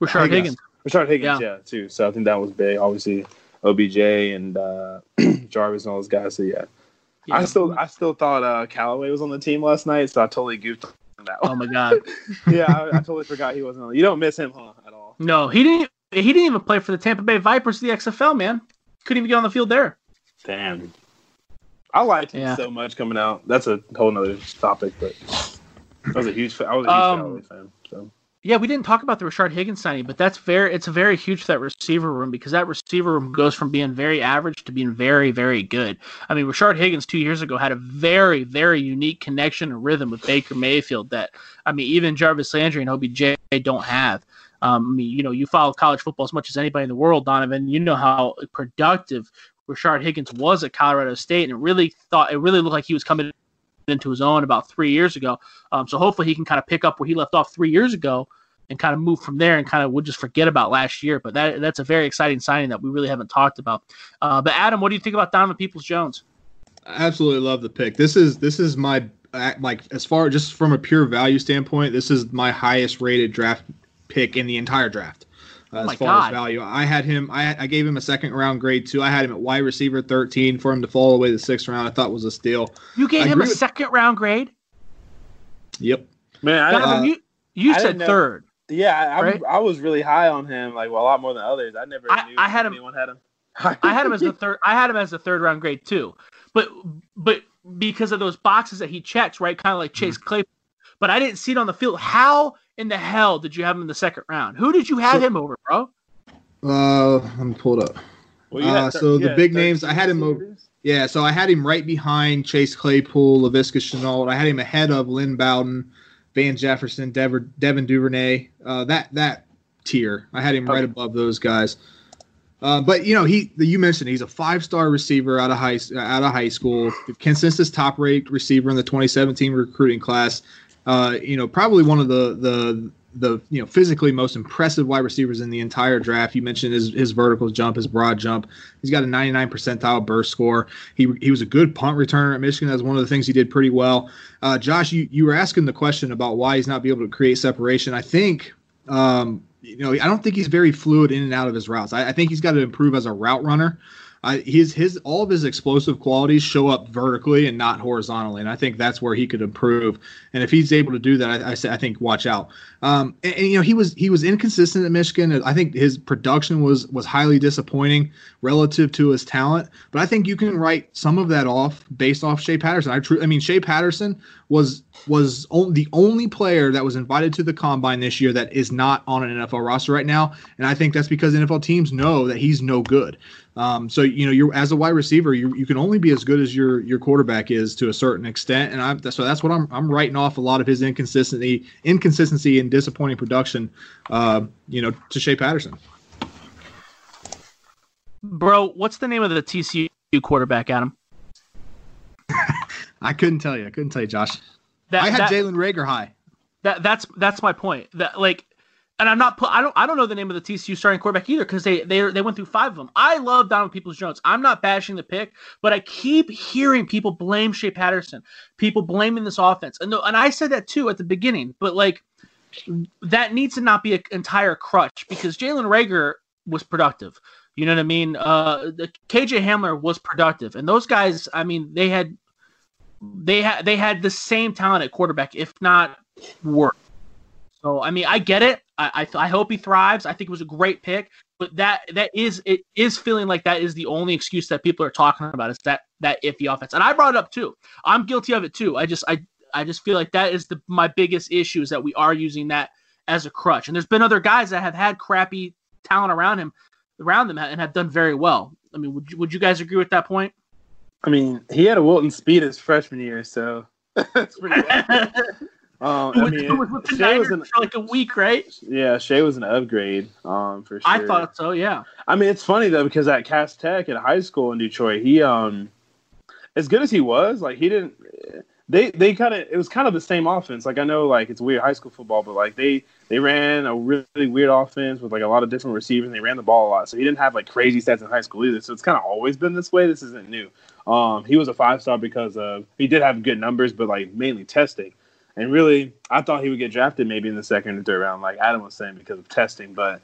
Rashard Higgins. Rashard Higgins, yeah. yeah. too. So I think that was big. Obviously, OBJ and uh, Jarvis and all those guys. So yeah. yeah. I still, I still thought uh, Callaway was on the team last night, so I totally goofed on that. One. Oh my god. yeah, I, I, totally forgot he wasn't. on You don't miss him, huh? At all? No, he didn't. He didn't even play for the Tampa Bay Vipers, the XFL man. Couldn't even get on the field there. Damn. I liked him yeah. so much coming out. That's a whole nother topic, but I was a huge, I was a huge um, fan. So yeah, we didn't talk about the Rashard Higgins signing, but that's very it's a very huge for that receiver room because that receiver room goes from being very average to being very, very good. I mean, Rashard Higgins two years ago had a very, very unique connection and rhythm with Baker Mayfield that I mean, even Jarvis Landry and OBJ don't have. Um, I mean, you know, you follow college football as much as anybody in the world, Donovan. You know how productive Rashard Higgins was at Colorado State, and it really thought it really looked like he was coming into his own about three years ago. Um, so hopefully he can kind of pick up where he left off three years ago and kind of move from there and kind of we'll just forget about last year. But that that's a very exciting signing that we really haven't talked about. Uh, but Adam, what do you think about Donovan Peoples Jones? I absolutely love the pick. This is this is my like as far just from a pure value standpoint, this is my highest rated draft pick in the entire draft. Uh, oh as far God. as value. I had him. I, I gave him a second round grade too. I had him at wide receiver 13 for him to fall away the sixth round. I thought was a steal. You gave I him a with, second round grade. Yep. Man, I, Donovan, uh, you you said third. Yeah, I, right? I, was really high on him, like well, a lot more than others. I never I, I had him. Anyone had him. I had him as the third. I had him as a third round grade too, but but because of those boxes that he checks, right, kind of like Chase mm-hmm. Claypool. But I didn't see it on the field. How in the hell did you have him in the second round? Who did you have so, him over, bro? Uh, let me pull it up. Well, uh, th- so the big names, I had him over. Yeah, so I had him right behind Chase Claypool, Laviska Shenault. I had him ahead of Lynn Bowden, Van Jefferson, Dever, Devin Duvernay. Uh, that that tier, I had him right above those guys. Uh, but you know, he you mentioned he's a five star receiver out of high out of high school, consensus top rate receiver in the 2017 recruiting class. Uh, you know, probably one of the the the you know physically most impressive wide receivers in the entire draft. You mentioned his his vertical jump, his broad jump. He's got a 99 percentile burst score. He he was a good punt returner at Michigan. That's one of the things he did pretty well. Uh, Josh, you you were asking the question about why he's not be able to create separation. I think. Um, you know, I don't think he's very fluid in and out of his routes. I, I think he's got to improve as a route runner. His his all of his explosive qualities show up vertically and not horizontally, and I think that's where he could improve. And if he's able to do that, I, I, I think watch out. Um, and, and, you know he was he was inconsistent at Michigan. I think his production was was highly disappointing relative to his talent. But I think you can write some of that off based off Shea Patterson. I true I mean Shea Patterson was was on, the only player that was invited to the combine this year that is not on an NFL roster right now, and I think that's because NFL teams know that he's no good. Um, so you know, you're as a wide receiver, you you can only be as good as your your quarterback is to a certain extent, and I so that's what I'm I'm writing off a lot of his inconsistency, inconsistency and disappointing production, uh, you know, to Shea Patterson. Bro, what's the name of the TCU quarterback, Adam? I couldn't tell you. I couldn't tell you, Josh. That, I had Jalen Reagor high. That that's that's my point. That like and I'm not. I don't. I don't know the name of the TCU starting quarterback either because they they they went through five of them. I love Donovan Peoples Jones. I'm not bashing the pick, but I keep hearing people blame Shea Patterson, people blaming this offense, and and I said that too at the beginning. But like that needs to not be an entire crutch because Jalen Reagor was productive. You know what I mean? Uh, KJ Hamler was productive, and those guys. I mean, they had they had they had the same talent at quarterback, if not worse. So I mean, I get it. I, I, I hope he thrives. I think it was a great pick, but that that is it is feeling like that is the only excuse that people are talking about is that that iffy offense. And I brought it up too. I'm guilty of it too. I just I I just feel like that is the my biggest issue is that we are using that as a crutch. And there's been other guys that have had crappy talent around him, around them, and have done very well. I mean, would you, would you guys agree with that point? I mean, he had a Wilton Speight his freshman year, so that's pretty. Um, I mean, was with the Shea was an, for like a week, right? Yeah, Shea was an upgrade. Um, for sure. I thought so. Yeah. I mean, it's funny though because at Cass Tech in high school in Detroit, he um, as good as he was, like he didn't. They they kind of it was kind of the same offense. Like I know, like it's weird high school football, but like they they ran a really weird offense with like a lot of different receivers. and They ran the ball a lot, so he didn't have like crazy stats in high school either. So it's kind of always been this way. This isn't new. Um, he was a five star because of he did have good numbers, but like mainly testing. And really, I thought he would get drafted maybe in the second or third round, like Adam was saying, because of testing. But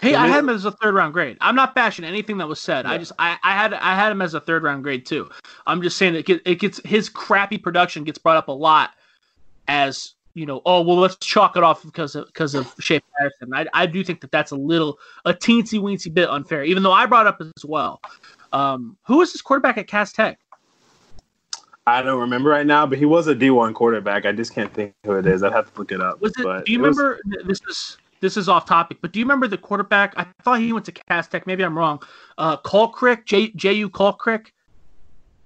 hey, I had him as a third round grade. I'm not bashing anything that was said. Yeah. I just I, I had I had him as a third round grade too. I'm just saying that it gets his crappy production gets brought up a lot as you know. Oh well, let's chalk it off because of because of Shea Patterson. I I do think that that's a little a teensy weensy bit unfair, even though I brought up as well. Um, who was his quarterback at Cass Tech? I don't remember right now, but he was a D one quarterback. I just can't think who it is. I'd have to look it up. Was it? do you remember? Was, this is this is off topic, but do you remember the quarterback? I thought he went to Cass Tech. Maybe I'm wrong. Uh, Colcrick, J J U Colcrick,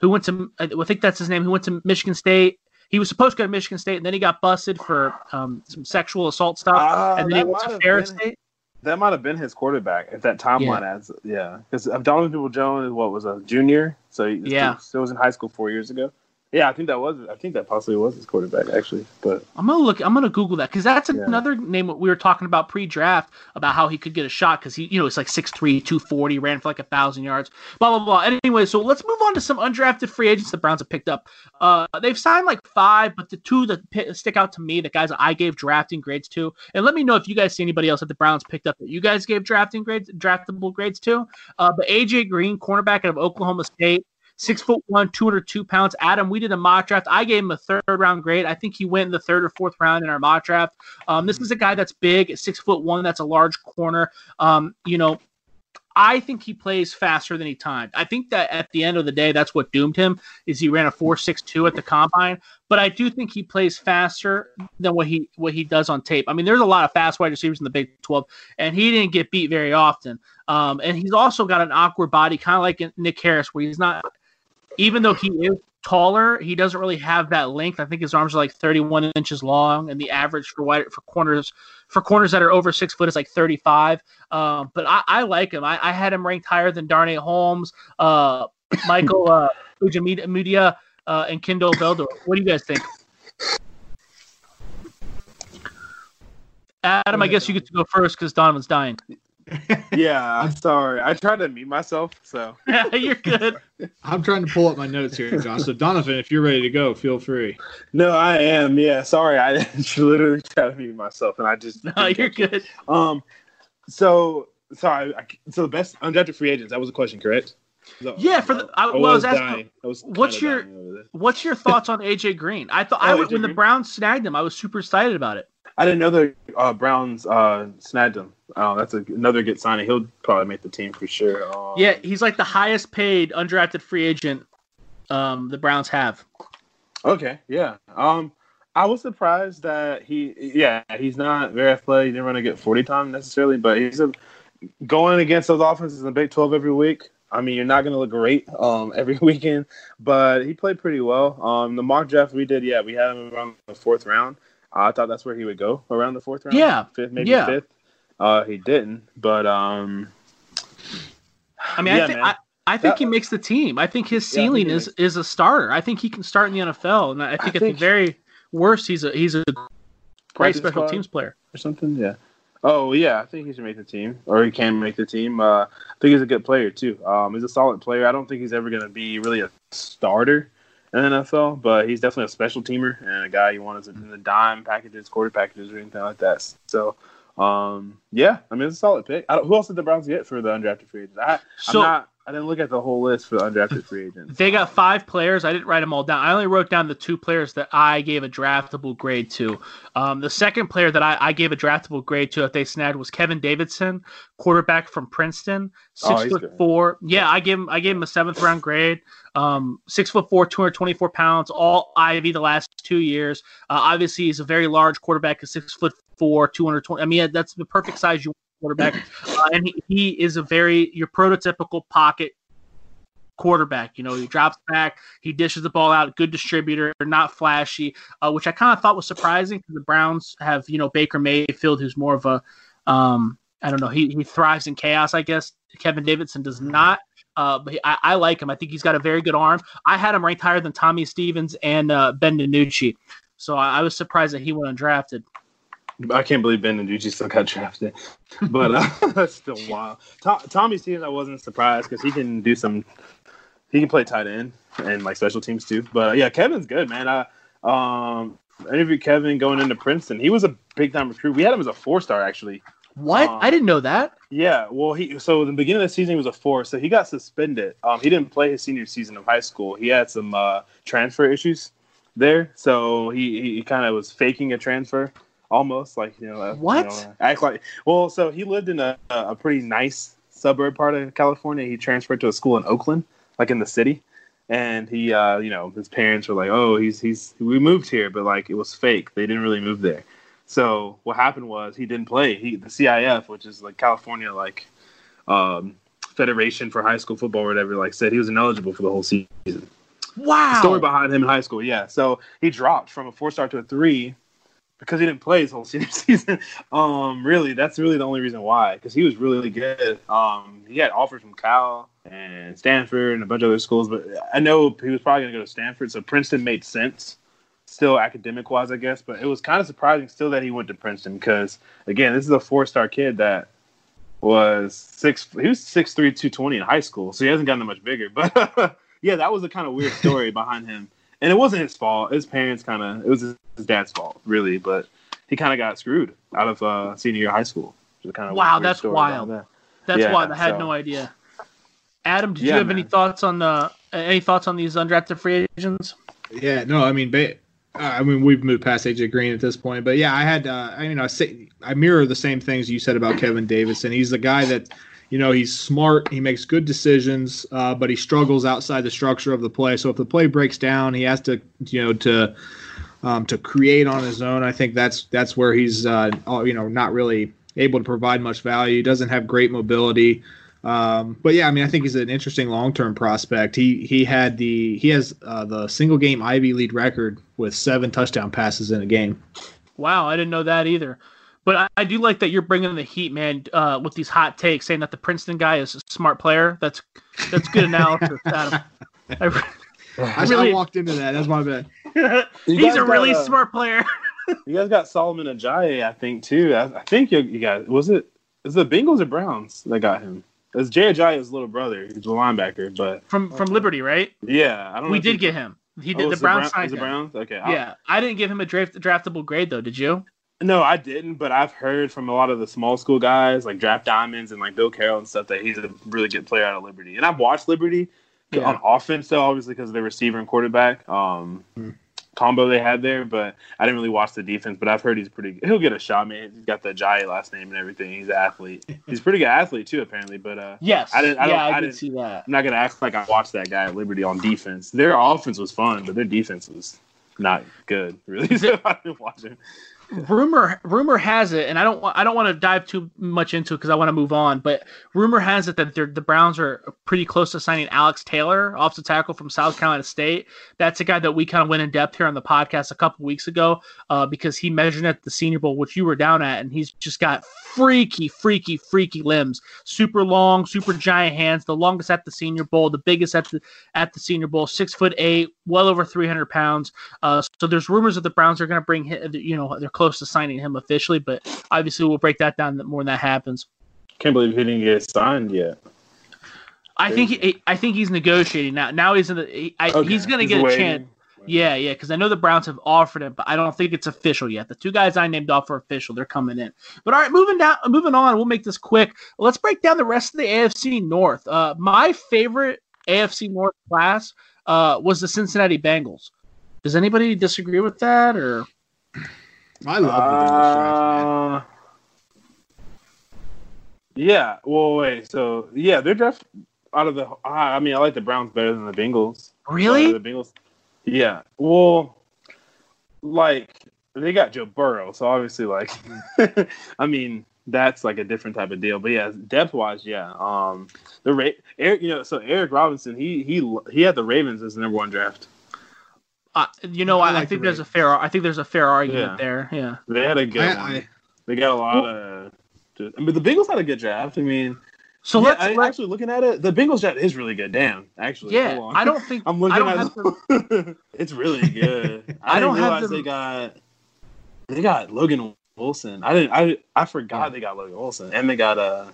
who went to I think that's his name. Who went to Michigan State. He was supposed to go to Michigan State, and then he got busted for um, some sexual assault stuff, uh, and then he went to Ferris State. That might have been his quarterback if that timeline yeah. adds. Yeah, because Donovan Peoples-Jones is what was a junior, so he yeah, still, still was in high school four years ago. Yeah, I think that was. I think that possibly was his quarterback actually. But I'm gonna look. I'm gonna Google that because that's yeah. another name we were talking about pre-draft about how he could get a shot because he, you know, it's like 6'3", 240, ran for like a thousand yards. Blah blah blah. Anyway, so let's move on to some undrafted free agents the Browns have picked up. Uh, they've signed like five, but the two that stick out to me, the guys I gave drafting grades to, and let me know if you guys see anybody else that the Browns picked up that you guys gave drafting grades, draftable grades to. Uh, but AJ Green, cornerback out of Oklahoma State six foot one, 202 pounds. Adam, we did a mock draft. I gave him a third round grade. I think he went in the third or fourth round in our mock draft. Um, this is a guy that's big, six foot one. That's a large corner. Um, you know, I think he plays faster than he timed. I think that at the end of the day, that's what doomed him. Is he ran a four six two at the combine, but I do think he plays faster than what he what he does on tape. I mean, there's a lot of fast wide receivers in the Big Twelve, and he didn't get beat very often. Um, and he's also got an awkward body, kind of like Nick Harris, where he's not even though he is taller, he doesn't really have that length. I think his arms are like 31 inches long, and the average for wide for corners for corners that are over six foot is like 35. Um, but I, I, like him. I, I, had him ranked higher than Darnay Holmes, uh, Michael uh, Ojemudia, uh, and Kindle Vildor. What do you guys think? Adam, I guess you get to go first because Donovan's dying yeah, I'm sorry. I tried to mute myself, so yeah, you're good. I'm trying to pull up my notes here, Josh. So Donovan, if you're ready to go, feel free. No, I am. Yeah, sorry. I literally tried to mute myself, and I just no, you're good. It. Um, so sorry. I, so the best undrafted free agents. That was a question, correct? yeah, for the I, I, well, was, I was asking, was what's your what's your thoughts on AJ Green? I thought oh, I when Green? the Browns snagged him, I was super excited about it. I didn't know the uh, Browns uh, snagged him. Oh, that's a, another good signing. He'll probably make the team for sure. Um, yeah, he's like the highest paid undrafted free agent um, the Browns have. Okay, yeah. Um, I was surprised that he, yeah, he's not very athletic. He didn't run to get forty time necessarily, but he's a, going against those offenses in the Big Twelve every week. I mean, you're not going to look great um, every weekend, but he played pretty well. Um, the mock draft we did, yeah, we had him around the fourth round. I thought that's where he would go around the fourth round. Yeah, fifth, maybe yeah. fifth. Uh, he didn't, but um, I mean, yeah, I think I, I, think that, he makes the team. I think his ceiling yeah, is makes... is a starter. I think he can start in the NFL, and I think I at think... the very worst, he's a he's a great special teams player or something. Yeah. Oh yeah, I think he should make the team, or he can make the team. Uh, I think he's a good player too. Um, he's a solid player. I don't think he's ever going to be really a starter in the NFL, but he's definitely a special teamer and a guy you want in the dime packages, quarter packages, or anything like that. So um, yeah, I mean it's a solid pick. who else did the Browns get for the undrafted free agents? I, so, I'm not I didn't look at the whole list for the undrafted free agents. They got five players. I didn't write them all down. I only wrote down the two players that I gave a draftable grade to. Um, the second player that I, I, gave a draftable grade to, if they snagged, was Kevin Davidson, quarterback from Princeton, six Oh, foot good. four. Yeah, I gave him I gave him a seventh round grade. Um, six foot four, two hundred twenty four pounds, all Ivy the last two years. Uh, obviously, he's a very large quarterback, a six foot four, two hundred twenty. I mean, that's the perfect size you want quarterback, uh, and he, he is a very your prototypical pocket quarterback. You know, he drops back, he dishes the ball out, good distributor, not flashy, uh, which I kind of thought was surprising because the Browns have you know Baker Mayfield, who's more of a um, I don't know, he he thrives in chaos, I guess. Kevin Davidson does not. Uh, but he, I, I like him. I think he's got a very good arm. I had him ranked higher than Tommy Stevens and uh, Ben DiNucci. So I, I was surprised that he went undrafted. I can't believe Ben DiNucci still got drafted, but uh, that's still wild. To- Tommy Stevens, I wasn't surprised because he can do some. He can play tight end and like special teams too. But uh, yeah, Kevin's good, man. I um interviewed Kevin going into Princeton. He was a big time recruit. We had him as a four star actually. What? Um, I didn't know that. Yeah, well, he so in the beginning of the season he was a four, so he got suspended. Um, he didn't play his senior season of high school. He had some uh, transfer issues there, so he he kind of was faking a transfer, almost like you know uh, you What? know, act like. Well, so he lived in a a pretty nice suburb part of California. He transferred to a school in Oakland, like in the city, and he uh, you know his parents were like, oh, he's he's we moved here, but like it was fake. They didn't really move there. So what happened was he didn't play. He the CIF, which is like California like um, Federation for High School Football or whatever, like said he was ineligible for the whole season. Wow. Story behind him in high school, yeah. So he dropped from a four star to a three because he didn't play his whole senior season. Um, really, that's really the only reason why. Because he was really good. Um, he had offers from Cal and Stanford and a bunch of other schools, but I know he was probably going to go to Stanford. So Princeton made sense, still academic wise, I guess. But it was kind of surprising still that he went to Princeton because again, this is a four star kid that was six. He was six three, two twenty in high school, so he hasn't gotten that much bigger. But yeah, that was a kind of weird story behind him, and it wasn't his fault. His parents kind of it was his, his dad's fault, really. But he kind of got screwed out of uh, senior year of high school. Which kind of Wow, that's wild. That's Yeah, wild. I had so- no idea. Adam, did Yeah, you have any thoughts on the any thoughts on these undrafted free agents? Yeah, no, I mean, ba- uh, I mean, we've moved past AJ Green at this point, but yeah, I had, uh, I mean, I say, I mirror the same things you said about Kevin Davis, and He's the guy that, you know, he's smart, he makes good decisions, uh, but he struggles outside the structure of the play. So if the play breaks down, he has to, you know, to, um, to create on his own. I think that's that's where he's, uh, you know, not really able to provide much value. He doesn't have great mobility. Um, but yeah, I mean, I think he's an interesting long-term prospect. He he had the he has uh, the single game Ivy lead record with seven touchdown passes in a game. Wow, I didn't know that either. But I, I do like that you're bringing the heat, man, uh, with these hot takes, saying that the Princeton guy is a smart player. That's that's good analysis, Adam. I re- I, Really? I walked into that. That's my bad. You He's a really got, uh, smart player. You guys got Solomon Ajayi, I think too. I, I think you, you guys was it is the Bengals or Browns that got him? It's Jay Ajayi's little brother. He's a linebacker, but from from Liberty, right? yeah, I don't. know We if he- did get him. He Oh, did. was the Browns Brown- signed was the Browns. Okay, I- Yeah, I didn't give him a draft draftable grade though. Did you? No, I didn't, but I've heard from a lot of the small school guys like Draft Diamonds and like Bill Carroll and stuff that he's a really good player out of Liberty. And I've watched Liberty Yeah. on offense, though, obviously because of their receiver and quarterback um, Hmm. combo they had there. But I didn't really watch the defense. But I've heard he's pretty. Good. He'll get a shot, man. He's got the Jai last name and everything. He's an athlete. He's a pretty good athlete too, apparently. But uh, Yes. I didn't- I yeah, don't- I, I did didn't- see that. I'm not gonna act like I watched that guy at Liberty on defense. Their offense was fun, but their defense was not good, really. So I didn't watch it. Rumor rumor has it, and I don't I don't want to dive too much into it because I want to move on. But rumor has it that the Browns are pretty close to signing Alex Taylor, offensive tackle from South Carolina State. That's a guy that we kind of went in depth here on the podcast a couple weeks ago uh, because he measured at the Senior Bowl, which you were down at, and he's just got freaky, freaky, freaky limbs, super long, super giant hands, the longest at the Senior Bowl, the biggest at the at the Senior Bowl, six foot eight, well over three hundred pounds. Uh, so there's rumors that the Browns are going to bring. You know, they're close to signing him officially, but obviously we'll break that down more when that happens. Can't believe he didn't get signed yet. I think he, I think he's negotiating now. Now he's in the. He, I, Okay, he's going to get a chance. Yeah, yeah, because I know the Browns have offered it, but I don't think it's official yet. The two guys I named off are official; they're coming in. But all right, moving down, moving on. We'll make this quick. Let's break down the rest of the AFC North. Uh, my favorite AFC North class uh, was the Cincinnati Bengals. Does anybody disagree with that, or I love the Bengals draft, man. Uh, yeah. Well, wait. So yeah, their draft out of the. I mean, I like the Browns better than the Bengals. really? The Bengals. Yeah. Well, like they got Joe Burrow, so obviously, like, I mean, that's like a different type of deal. But yeah, depth wise, yeah. Um, the Ra- Eric, you know, so Eric Robinson, he he he had the Ravens as the number one draft. Uh, you know, I I, I think the there's a fair. I think there's a fair argument Yeah. there. Yeah. They had a good I- one. I- they got a lot of. I mean, the Bengals had a good draft. I mean, So yeah, let's. I, let- actually looking at it, the Bengals draft is really good. Damn, actually, yeah, hold on. I don't think. I'm looking I don't at have to, it's really good. I I, don't don't have realize them- they got they got Logan Wilson. I didn't. I I forgot Yeah. they got Logan Wilson, and they got uh,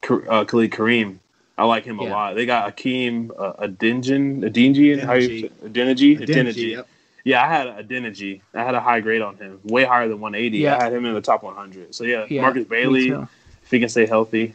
Ka- uh Khalid Kareem. I like him a lot. They got Akeem uh, Adinjan, Adinji, how you Adeniji. Adeniji, Adeniji, Adeniji. yep. Yeah, I had Adeniji. I had a high grade on him, way higher than 180. Yeah. I had him in the top 100. So yeah, Yeah, Markus Bailey, if he can stay healthy.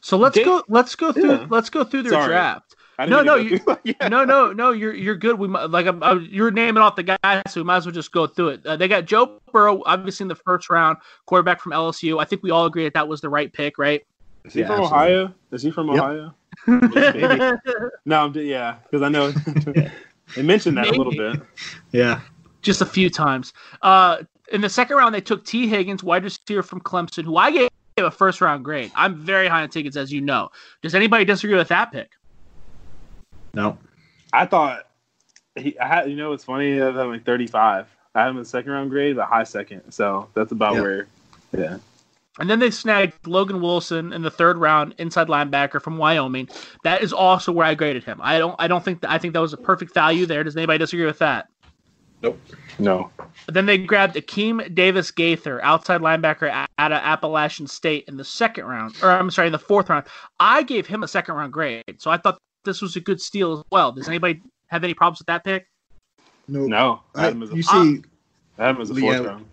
So let's Dave- go. Let's go through. Yeah. Let's go through their Sorry. draft. No, no, you- yeah. No, no, no. You're you're good. We might, like I'm, I'm, you're naming off the guys, so we might as well just go through it. Uh, they got Joe Burrow, obviously in the first round, quarterback from LSU. I think we all agree that that was the right pick, right? Is he Yeah, from absolutely. Ohio? Is he from Yep. Ohio? Maybe. No, I'm, yeah, because I know they mentioned that a little bit. Yeah. just a few times. Uh, in the second round, they took Tee Higgins, wide receiver from Clemson, who I gave a first round grade. I'm very high on tickets, as you know. Does anybody disagree with that pick? No. I thought he, I had, you know, it's funny. I had him like 35. I had him in the second round grade, but high second. So that's about Yeah. where, yeah. And then they snagged Logan Wilson in the third round, inside linebacker from Wyoming. That is also where I graded him. I don't. I don't think. That, I think that was a perfect value there. Does anybody disagree with that? Nope. No. Then they grabbed Akeem Davis Gaither, outside linebacker a- out of Appalachian State in the second round, or I'm sorry, in the fourth round. I gave him a second round grade, so I thought this was a good steal as well. Does anybody have any problems with that pick? No. No. I I, had a, you see, I had him as a fourth Yeah. round.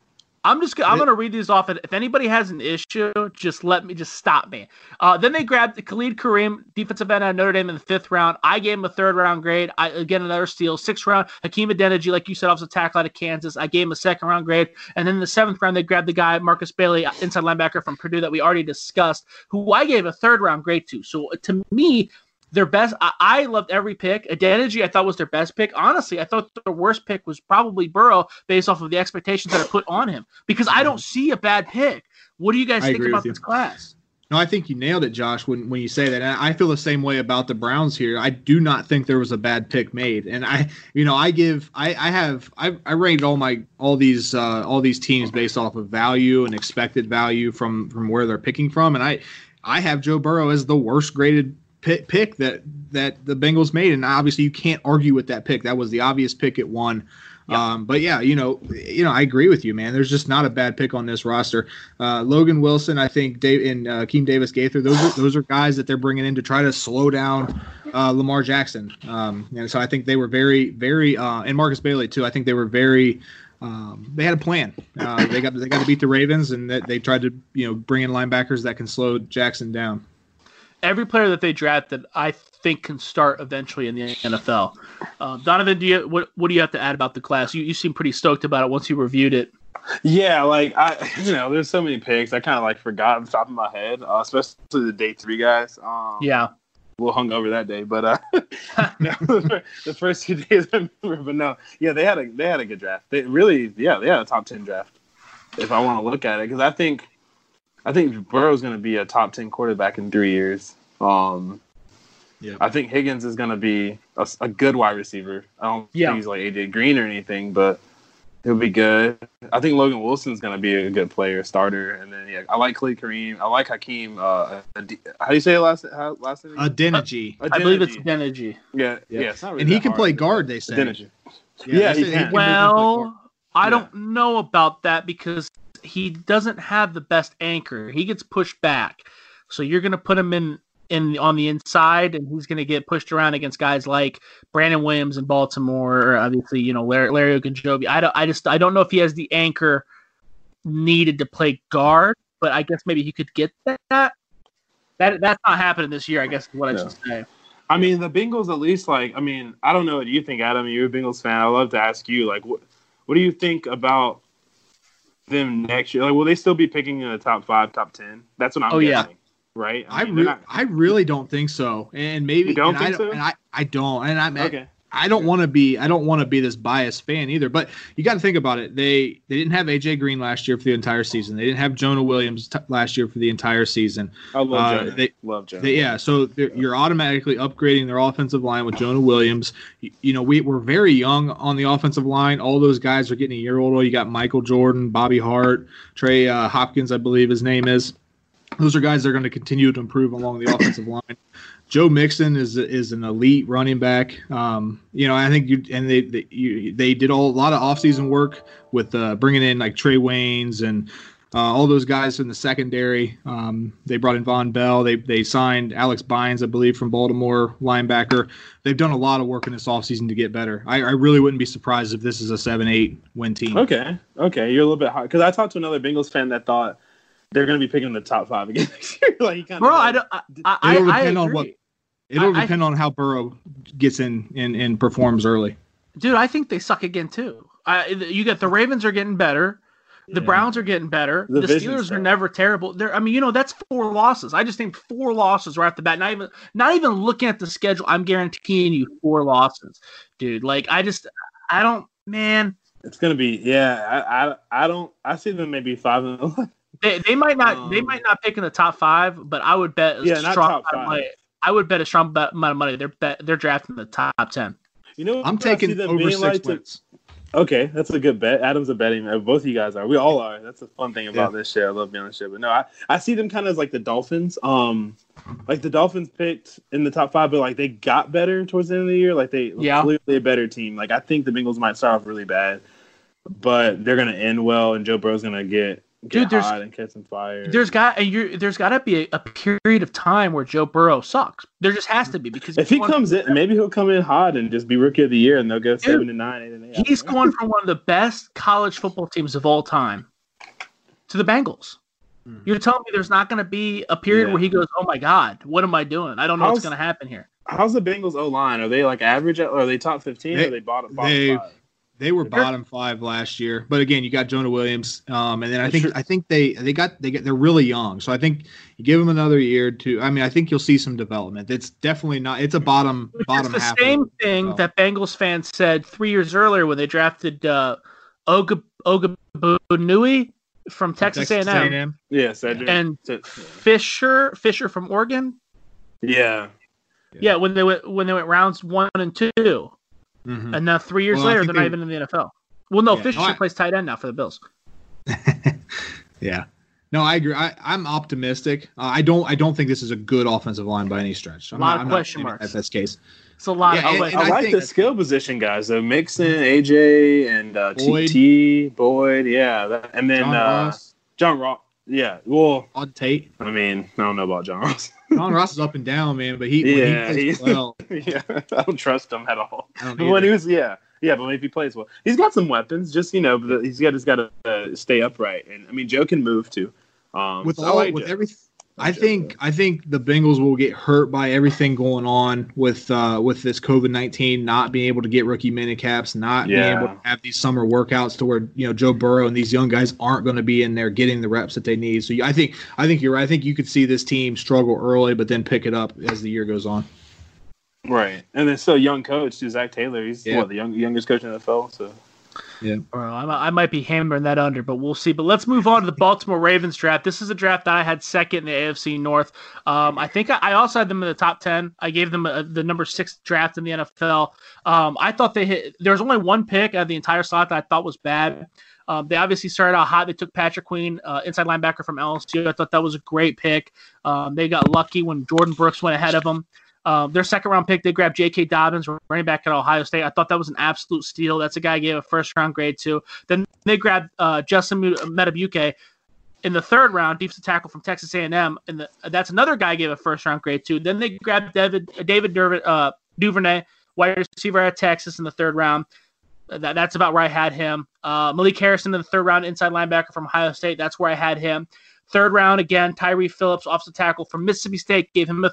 I'm just. I'm gonna read these off. and If anybody has an issue, just let me. Just stop me. Uh, then they grabbed Khalid Kareem, defensive end out of Notre Dame in the fifth round. I gave him a third round grade. I again another steal. Sixth round, Hakeem Adeniji, like you said, off the tackle out of Kansas. I gave him a second round grade. And then in the seventh round, they grabbed the guy Markus Bailey, inside linebacker from Purdue that we already discussed, who I gave a third round grade to. So to me. Their best. I, I loved every pick. Adeniji, I thought was their best pick. Honestly, I thought the worst pick was probably Burrow, based off of the expectations that are put on him. Because I don't see a bad pick. What do you guys I think about this class? no, I think you nailed it, Josh, when, when you say that. And I feel the same way about the Browns here. I do not think there was a bad pick made. And I, you know, I give, I, I have, I, I rated all my, all these, uh, all these teams based off of value and expected value from, from where they're picking from. And I, I have Joe Burrow as the worst graded pick, pick that, that the Bengals made. And obviously you can't argue with that pick. That was the obvious pick at one. Um, but yeah, you know, you know, I agree with you, man. There's just not a bad pick on this roster. Uh, Logan Wilson, I think, Dave and uh, Keem Davis Gaither, those are those are guys that they're bringing in to try to slow down uh, Lamar Jackson. Um, and so I think they were very, very, uh, and Markus Bailey too. I think they were very. Um, they had a plan. Uh, they got they got to beat the Ravens, and that they tried to you know bring in linebackers that can slow Jackson down. Every player that they drafted, I think, can start eventually in the NFL. Uh, Donovan, do you what what do you have to add about the class? You you seem pretty stoked about it once you reviewed it. Yeah, like I, you know, there's so many picks. I kind of like forgot the top of my head, uh, especially the day three guys. Um, Yeah, a little hungover that day, but uh, no, the first two days I remember. But no, yeah, they had a they had a good draft. They really, yeah, they had a top ten draft. If I want to look at it, because I think, I think Burrow's going to be a top ten quarterback in three years. Um, Yeah. I think Higgins is going to be a, a good wide receiver. I don't Yeah. think he's like AJ Green or anything, but he'll be good. I think Logan Wilson's going to be a good player, starter, and then yeah, I like Clay Kareem. I like Hakeem. Uh, Ade- how do you say it last how, last name? Adeniji. I believe it's Adeniji. Adeniji. Yeah, yeah, Yeah. it's not really and he can hard, play guard. They say. Adeniji. they Yeah, he say can. move and play guard. Well, I Yeah. don't know about that because he doesn't have the best anchor. He gets pushed back, so you're going to put him in in on the inside, and he's going to get pushed around against guys like Brandon Williams in Baltimore, or obviously you know Larry, Larry Ogunjobi. I don't, I just, I don't know if he has the anchor needed to play guard, but I guess maybe he could get that. That that's not happening this year. I guess is what I should say. I mean, the Bengals at least like. I mean, I don't know what you think, Adam. You're a Bengals fan. I'd love to ask you like, what what do you think about them next year? Like, will they still be picking in the top five, top ten? That's what I'm Oh, yeah. Right? I, mean, re- not- I really don't think so, and maybe You don't and I think so? And I, I don't, and I'm okay. I don't want to be I don't want to be this biased fan either. But you got to think about it. They they didn't have AJ Green last year for the entire season. They didn't have Jonah Williams t- last year for the entire season. I love Uh, Jonah. they- love Jonah. They, yeah, so they're- you're automatically upgrading their offensive line with Jonah Williams. You, you know, we, we're very young on the offensive line. All those guys are getting a year older. You got Michael Jordan, Bobby Hart, Trey uh, Hopkins, I believe his name is. Those are guys that are going to continue to improve along the offensive line. Joe Mixon is is an elite running back. Um, you know, I think you and they they, you, they did all, a lot of offseason work with uh, bringing in like Trae Waynes and uh, all those guys in the secondary. Um, they brought in Vonn Bell. They they signed Alex Bynes, I believe, from Baltimore linebacker. They've done a lot of work in this offseason to get better. I, I really wouldn't be surprised if this is a seven eight win team. Okay, okay, you're a little bit hot because I talked to another Bengals fan that thought they're going to be picking the top five again next year. like, kind Bro, I don't. I, I, It'll I depend on what- It'll I- I- depend on how Burrow gets in and, and performs early. Dude, I think they suck again too. I, you get the Ravens are getting better. The Yeah. Browns are getting better. The The, vision Steelers are never terrible. They're, I mean, you know, that's four losses. I just think four losses right off the bat. Not even, not even looking at the schedule. I'm guaranteeing you four losses, dude. Like, I just, I don't, man. It's going to be yeah. I, I I don't. I see them maybe five and eleven. They, they might not, they Um, might not pick in the top five, but I would bet a Yeah, not strong top amount of five. money. I would bet a strong amount of money. They're bet, they're drafting the top ten. You know, I'm what I see taking them over being six like to- wins. Okay, that's a good bet. Adam's a betting man. Both of you guys are. We all are. That's the fun thing about this show. I love being on the show. But no, I, I see them kind of as like the Dolphins. Um, like the Dolphins picked in the top five, but like they got better towards the end of the year. Like they were Yeah. clearly a better team. Like I think the Bengals might start off really bad, but they're gonna end well, and Joe Burrow's gonna get get Dude, there's- hot and catch some fire. There's got and you there's got to be a, a period of time where Joe Burrow sucks. There just has to be because if he comes in, maybe he'll come in hot and just be rookie of the year, and they'll go seven and nine, eight and eight. He's going from one of the best college football teams of all time to the Bengals. Mhm. You're telling me there's not going to be a period Yeah. where he goes, "Oh my God, what am I doing? I don't know what's going to happen here." How's the Bengals O line? Are they like average? Or are they top fifteen? or are they bottom bottom they- five? They were bottom five last year, but again, you got Jonah Williams, um, and then I think Sure. I think they they got they get they're really young, so I think you give them another year to. I mean, I think you'll see some development. It's definitely not. It's a bottom It's bottom the half. same of, thing well. that Bengals fans said three years earlier when they drafted uh, Oga Ogabunui from Texas, A&M, A&M. Yeah, Cedric. and Ced- Fisher Fisher from Oregon. yeah. Yeah, when they went when they went rounds one and two, Mhm. and now three years Well, later they're not even in the NFL. Well, no, Yeah, Fisher no, I- plays tight end now for the Bills. Yeah. No, I agree. I, I'm optimistic. Uh, I don't. I don't think this is a good offensive line by any stretch. I'm Lot not, of I'm not question saying marks. That's that's the case. It's a lot. Yeah, and- and I, I like think- the skill position guys though. Mixon, AJ, and uh, Boyd. TT, Boyd. Yeah, that, and then John uh, Ross, John Ross. Yeah. Well, Todd Tate. I mean, I don't know about John Ross. John Ross is up and down, man. But he, Yeah, when he well. yeah, I don't trust him at all. When he was, yeah, yeah, but if he plays well, he's got some weapons. Just you know, but he's got just got to uh, stay upright. And I mean, Joe can move too. Um, with so all like with Joe. everything. I like I Joe think I think the Bengals will get hurt by everything going on with uh, with this COVID nineteen, not being able to get rookie minicaps, not being able to have these summer workouts to where you know Joe Burrow and these young guys aren't going to be in there getting the reps that they need. So I think I think you're right. I think you could see this team struggle early, but then pick it up as the year goes on. right, and then so young coach too, Zac Taylor. He's Yeah. what the young, youngest coach in the NFL. So Yeah, bro, I, might- be hammering that under, but we'll see. But let's move on to the Baltimore Ravens draft. This is a draft that I had second in the AFC North. Um, I think I, I also had them in the top ten. I gave them a, the number six draft in the NFL. Um, I thought they hit. There was only one pick out of the entire slot that I thought was bad. Um, they obviously started out hot. They took Patrick Queen, uh, inside linebacker from LSU. I thought that was a great pick. Um, they got lucky when Jordyn Brooks went ahead of them. Um, their second round pick, they grabbed J.K. Dobbins, running back at Ohio State. I thought that was an absolute steal. That's a guy I gave a first round grade to. Then they grabbed uh, Justin Madubuike, in the third round, defensive tackle from Texas A&M, and the, that's another guy I gave a first round grade to. Then they grabbed David David uh, Duvernay, wide receiver at Texas in the third round. That, that's about where I had him. Uh, Malik Harrison in the third round, inside linebacker from Ohio State. That's where I had him. Third round again, Tyre Phillips, offensive tackle from Mississippi State, gave him a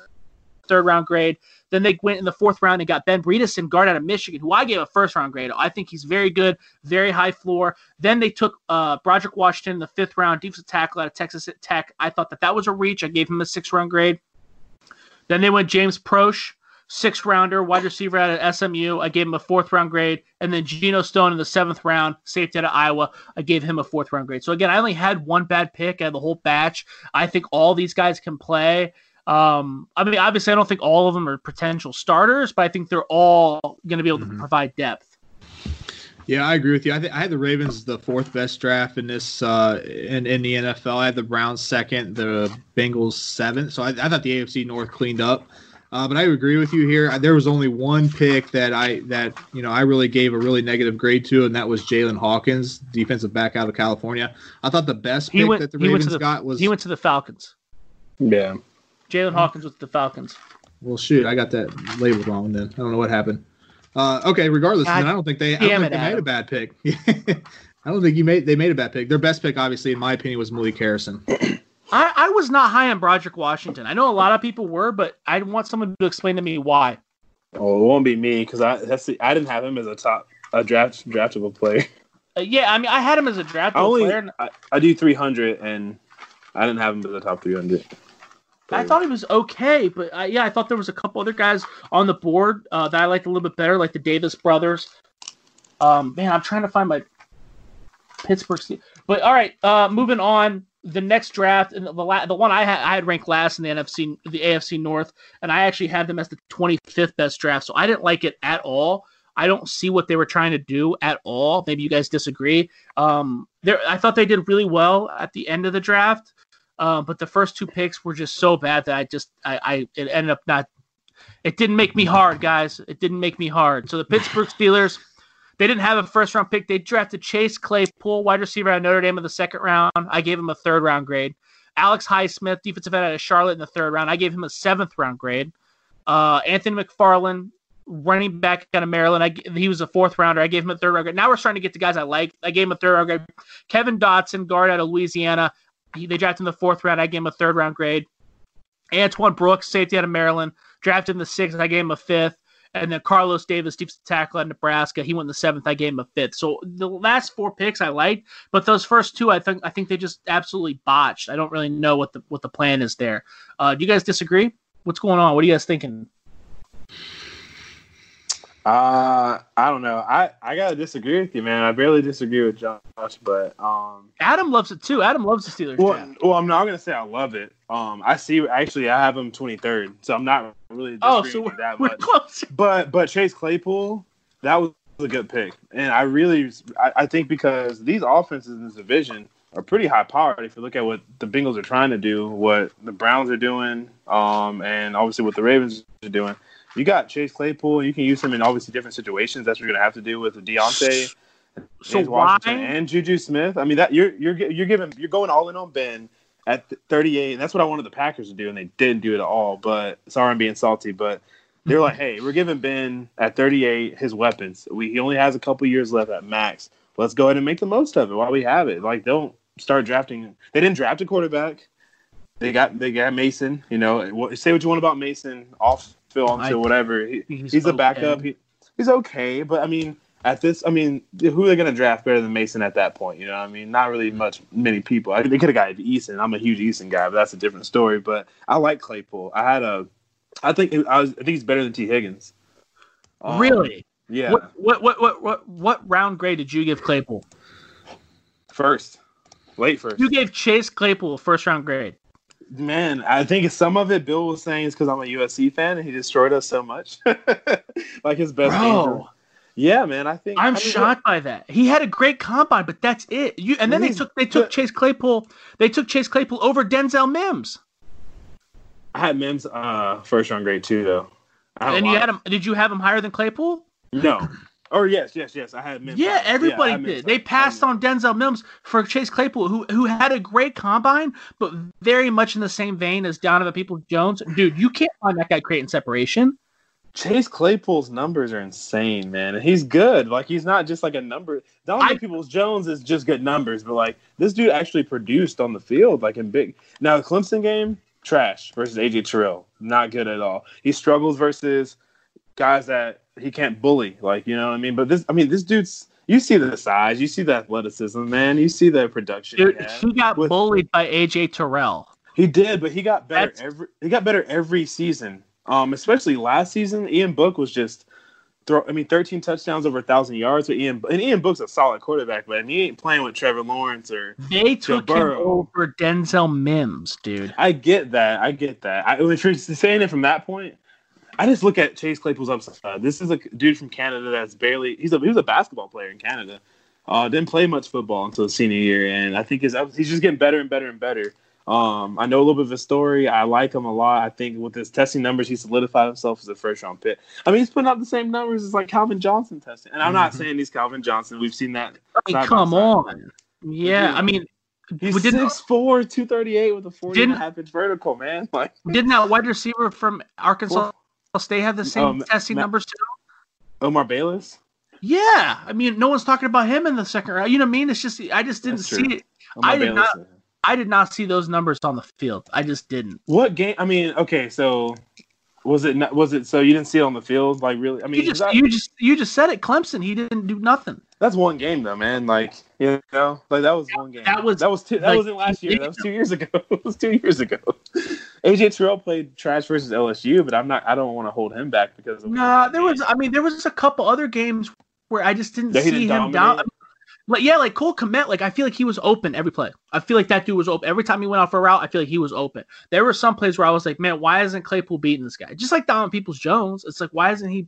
third round grade. Then they went in the fourth round and got Ben Bredeson, guard out of Michigan, who I gave a first round grade. I think he's very good, very high floor. Then they took uh, Broderick Washington in the fifth round, defensive tackle out of Texas Tech. I thought that that was a reach. I gave him a six round grade. Then they went James Proche, sixth rounder, wide receiver out of SMU. I gave him a fourth round grade. And then Geno Stone in the seventh round, safety out of Iowa. I gave him a fourth round grade. So again, I only had one bad pick out of the whole batch. I think all these guys can play. Um, I mean, obviously, I don't think all of them are potential starters, but I think they're all going to be able to mm-hmm. provide depth. Yeah, I agree with you. I, th- I had the Ravens the fourth best draft in this uh, in in the NFL. I had the Browns second, the Bengals seventh. So I, I thought the AFC North cleaned up. Uh, but I agree with you here. There was only one pick that I that you know I really gave a really negative grade to, and that was Jaylinn Hawkins, defensive back out of California. I thought the best pick went, that the Ravens the, got was he went to the Falcons. Yeah. Jaylinn Hawkins with the Falcons. Well, shoot, I got that labeled wrong. Then I don't know what happened. Uh, okay, regardless, God, I don't think they, I don't think it, they made a bad pick. I don't think you made they made a bad pick. Their best pick, obviously, in my opinion, was Malik Harrison. I, I was not high on Broderick Washington. I know a lot of people were, but I want someone to explain to me why. Oh, it won't be me because I that's the, I didn't have him as a top a draft draftable player. Uh, yeah, I mean, I had him as a draftable I only, player. I, I do three hundred, and I didn't have him as a top three hundred. I thought he was okay, but I, yeah, I thought there was a couple other guys on the board uh, that I liked a little bit better, like the Davis brothers. Um, man, I'm trying to find my Pittsburgh. But all right, uh, moving on. The next draft and the la- the one I had I had ranked last in the NFC the AFC North, and I actually had them as the 25th best draft. So I didn't like it at all. I don't see what they were trying to do at all. Maybe you guys disagree. Um, there, I thought they did really well at the end of the draft. Um, but the first two picks were just so bad that I just I, I it ended up not. It didn't make me hard, guys. It didn't make me hard. So the Pittsburgh Steelers, they didn't have a first round pick. They drafted Chase Claypool, wide receiver of Notre Dame in the second round. I gave him a third round grade. Alex Highsmith, defensive end out of Charlotte in the third round. I gave him a seventh round grade. Uh, Anthony McFarland, running back out of Maryland. I, he was a fourth rounder. I gave him a third round grade. Now we're starting to get to guys I like. I gave him a third round grade. Kevin Dotson, guard out of Louisiana. He, they drafted in the fourth round. I gave him a third round grade. Antoine Brooks, safety out of Maryland, drafted in the sixth. I gave him a fifth. And then Carlos Davis, defensive tackle of Nebraska, he went in the seventh. I gave him a fifth. So the last four picks I liked, but those first two, I think I think they just absolutely botched. I don't really know what the what the plan is there. Uh, do you guys disagree? What's going on? What are you guys thinking? Uh, I don't know. I, I gotta disagree with you, man. I barely disagree with Josh, but um, Adam loves it too. Adam loves the Steelers. Well, draft. well, I'm not gonna say I love it. Um, I see. Actually, I have him 23rd, so I'm not really. Oh, so we're, that we're much. close. But but Chase Claypool, that was a good pick, and I really I, I think because these offenses in this division are pretty high powered. If you look at what the Bengals are trying to do, what the Browns are doing, um, and obviously what the Ravens are doing you got Chase Claypool. You can use him in obviously different situations. That's what you're gonna have to do with Diontae, so Washington, why? and Juju Smith. I mean that you're you're you're giving you're going all in on Ben at 38, and that's what I wanted the Packers to do, and they didn't do it at all. But sorry, I'm being salty, but they're like, hey, we're giving Ben at 38 his weapons. We he only has a couple years left at max. Let's go ahead and make the most of it while we have it. Like, don't start drafting. They didn't draft a quarterback. They got they got Mason. You know, say what you want about Mason off Phil onto whatever. He, he's, he's a backup. He, he's okay, but I mean, at this, I mean, who are they going to draft better than Mason at that point? You know, I mean, not really much, many people. I mean, they could have got Eason. I'm a huge Eason guy, but that's a different story. But I like Claypool. I had a, I think I was, I think he's better than Tee Higgins. Um, really? Yeah. What, what what what what what round grade did you give Claypool? First, late first. You gave Chase Claypool first round grade. Man, I think some of it Bill was saying is because I'm a USC fan and he destroyed us so much. like his best Bro. Yeah, man. I think I'm I mean, shocked by that. He had a great combine, but that's it. You and then they took they took Chase Claypool. They took Chase Claypool over Denzel Mims. I had Mims uh, first round grade too, though. And you had him. Did you have him higher than Claypool? No, Or yes, yes, yes. I had Mims. Yeah, everybody I had Mims. did. They passed on Denzel Mims for Chase Claypool, who who had a great combine, but very much in the same vein as Donovan Peoples Jones. Dude, you can't find that guy creating separation. Chase Claypool's numbers are insane, man. He's good. Like he's not just like a number. Donovan I- Peoples Jones is just good numbers, but like this dude actually produced on the field, like in big. Now the Clemson game, trash versus AJ Terrell, not good at all. He struggles versus guys that he can't bully, like you know what I mean. But this, I mean, this dude's. You see the size, you see the athleticism, man. You see the production. Dude, he, got with- bullied by AJ Terrell. He did, but he got better That's- every. He got better every season. Um, especially last season, Ian Book was just throw. I mean, thirteen touchdowns over a thousand yards. with Ian and Ian Book's a solid quarterback, but he ain't playing with Trevor Lawrence or. They took him over Denzel Mims, dude. I get that. I get that. I, if you're saying it from that point, I just look at Chase Claypool's upside. This is a dude from Canada that's barely. He's a he was a basketball player in Canada. Uh, didn't play much football until his senior year, and I think his he's just getting better and better and better. Um, I know a little bit of his story. I like him a lot. I think with his testing numbers, he solidified himself as a first round pick. I mean, he's putting up the same numbers as like Calvin Johnson testing. And I'm not Mhm. saying he's Calvin Johnson. We've seen that. I mean, come on. Yeah, I mean, He's We didn't- 6'4", 238 with a 40 and a half inch vertical, man. Like, didn't that wide receiver from Arkansas State have the same Um, testing Ma- numbers too? Omar Bayless. Yeah, I mean, no one's talking about him in the second round. You know what I mean? It's just I just didn't see it. Omar I did Bayless. I did not see those numbers on the field. I just didn't. What game? I mean, okay, so was it not, was it so you didn't see it on the field? Like really? I mean, You just that- you just you just said it. Clemson, he didn't do nothing. that's one game though, man. Like you know, like that was one game. That was- that was two, that like, wasn't last year. That was two years ago. it was two years ago. AJ Terrell played trash versus LSU, but I'm not. I don't want to hold him back because of No, there was. I mean, there was a couple other games where I just didn't see didn't him down. dominate? Like yeah, like Cole Kmet. Like I feel like he was open every play. I feel like that dude was open every time he went off a route. I feel like he was open. There were some plays where I was like, man, why isn't Claypool beating this guy? Just like Donovan Peoples Jones. It's like why isn't he?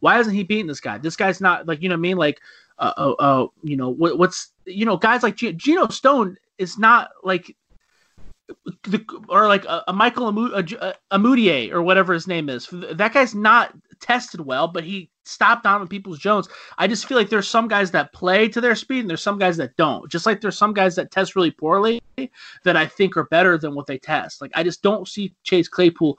Why isn't he beating this guy? This guy's not like you know what I mean. Like uh, uh, uh you know what, what's you know guys like G- Geno Stone is not like the or like a, a Michael Ojemudia or whatever his name is. That guy's not tested well, but he stopped Donovan Peoples Jones. I just feel like there's some guys that play to their speed and there's some guys that don't. Just like there's some guys that test really poorly that I think are better than what they test. Like I just don't see Chase Claypool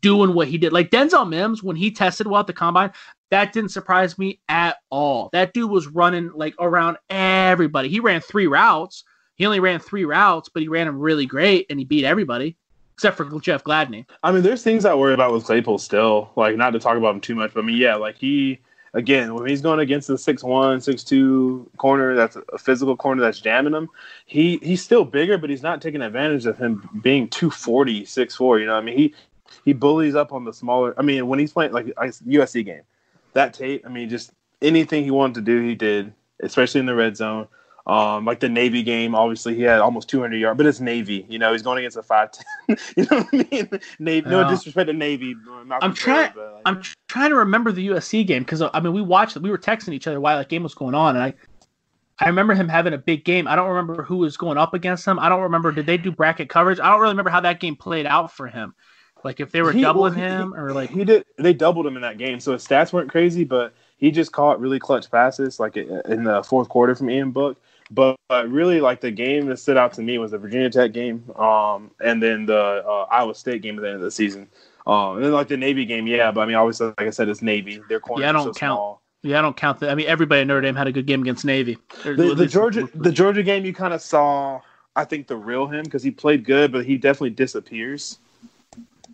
doing what he did. Like Denzel Mims when he tested well at the combine, that didn't surprise me at all. That dude was running like around everybody. He ran three routes. He only ran three routes, but he ran them really great and he beat everybody except for Jeff Gladney. I mean, there's things I worry about with Claypool still. Like, not to talk about him too much, but I mean, yeah, like he again when he's going against the six one, six two corner, that's a physical corner that's jamming him. He he's still bigger, but he's not taking advantage of him being 240, 6'4", You know, what I mean, he he bullies up on the smaller. I mean, when he's playing like USC game, that tape. I mean, just anything he wanted to do, he did, especially in the red zone. Um, like the Navy game, obviously he had almost 200 yards, but it's Navy. You know, he's going against a 5'10. you know what I mean? Navy, no Yeah. disrespect to Navy. Uh, Malcolm I'm trying- like, I'm tr- trying to remember the USC game because uh, I mean we watched we were texting each other while that game was going on and I I remember him having a big game. I don't remember who was going up against him. I don't remember did they do bracket coverage? I don't really remember how that game played out for him. Like if they were He- doubling well, he- him or like he did. They doubled him in that game, so his stats weren't crazy, but he just caught really clutch passes, like uh, in the fourth quarter from Ian Book. But, but really, like the game that stood out to me was the Virginia Tech game, um, and then the uh, Iowa State game at the end of the season. Um, and then like the Navy game, yeah. But I mean, obviously, like I said, it's Navy. Their corners Yeah, I don't so count. small. yeah, I don't count that. I mean everybody at Notre Dame had a good game against Navy. The, the Georgia, the Georgia game, you kind of saw. I think the real him because he played good, but he definitely disappears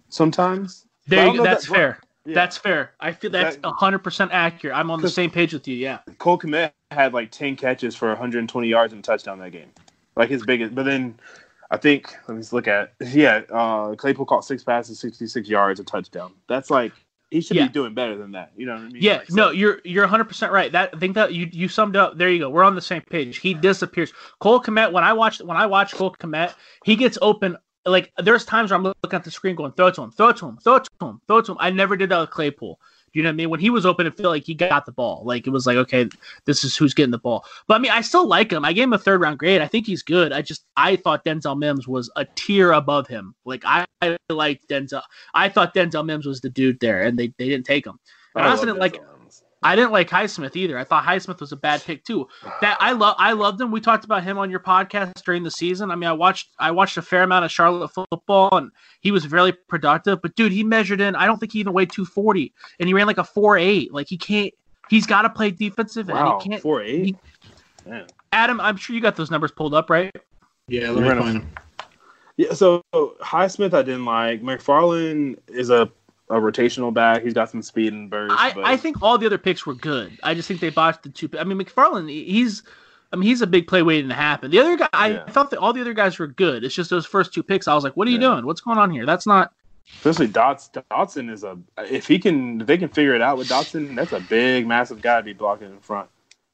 sometimes. There you know go. if That's that- fair. Yeah. That's fair. I feel that's That- hundred percent accurate. I'm on the same page with you. Yeah. Cole Kmet had like 10 catches for 120 yards and a touchdown that game. Like his biggest. But then I think, let me just look at Yeah, uh, Claypool caught six passes, 66 yards, a touchdown. That's like, he should Yeah. be doing better than that. You know what I mean? Yeah, Like, so- no, you're you're 100 percent right. That I think that you you summed up. There you go. We're on the same page. He disappears. Cole Kmet. When I watched when I watch Cole Kmet, he gets open. Like there's times where I'm looking at the screen going, throw it to him, throw it to him, throw it to him, throw it to him. I never did that with Claypool. Do you know what I mean? When he was open, it felt like he got the ball. Like it was like, okay, this is who's getting the ball. But I mean, I still like him. I gave him a third round grade. I think he's good. I just I thought Denzel Mims was a tier above him. Like I, I liked Denzel. I thought Denzel Mims was the dude there, and they, they didn't take him. And I, I didn't like Denzel Mims. I didn't like Highsmith either. I thought Highsmith was a bad pick too. That I love. I loved him. We talked about him on your podcast during the season. I mean, I watched. I watched a fair amount of Charlotte football, and he was very productive. But dude, he measured in. I don't think he even weighed two forty, and he ran like a four eight. Like he can't. He's got to play defensive, Wow, and he can't. four eight. he- Adam, I'm sure you got those numbers pulled up, right? Yeah, let me find him. Yeah, so Highsmith I didn't like. McFarland is a, a rotational back. He's got some speed and burst. I, but I think all the other picks were good. I just think they botched the two. I mean, McFarland, he's, I mean, he's a big play waiting to happen. The other guy, Yeah. I thought that all the other guys were good. It's just those first two picks. I was like, what are you Yeah. doing? What's going on here? That's not. especially Dots. Dotson is a if he can if they can figure it out with Dotson, that's a big, massive guy to be blocking in front.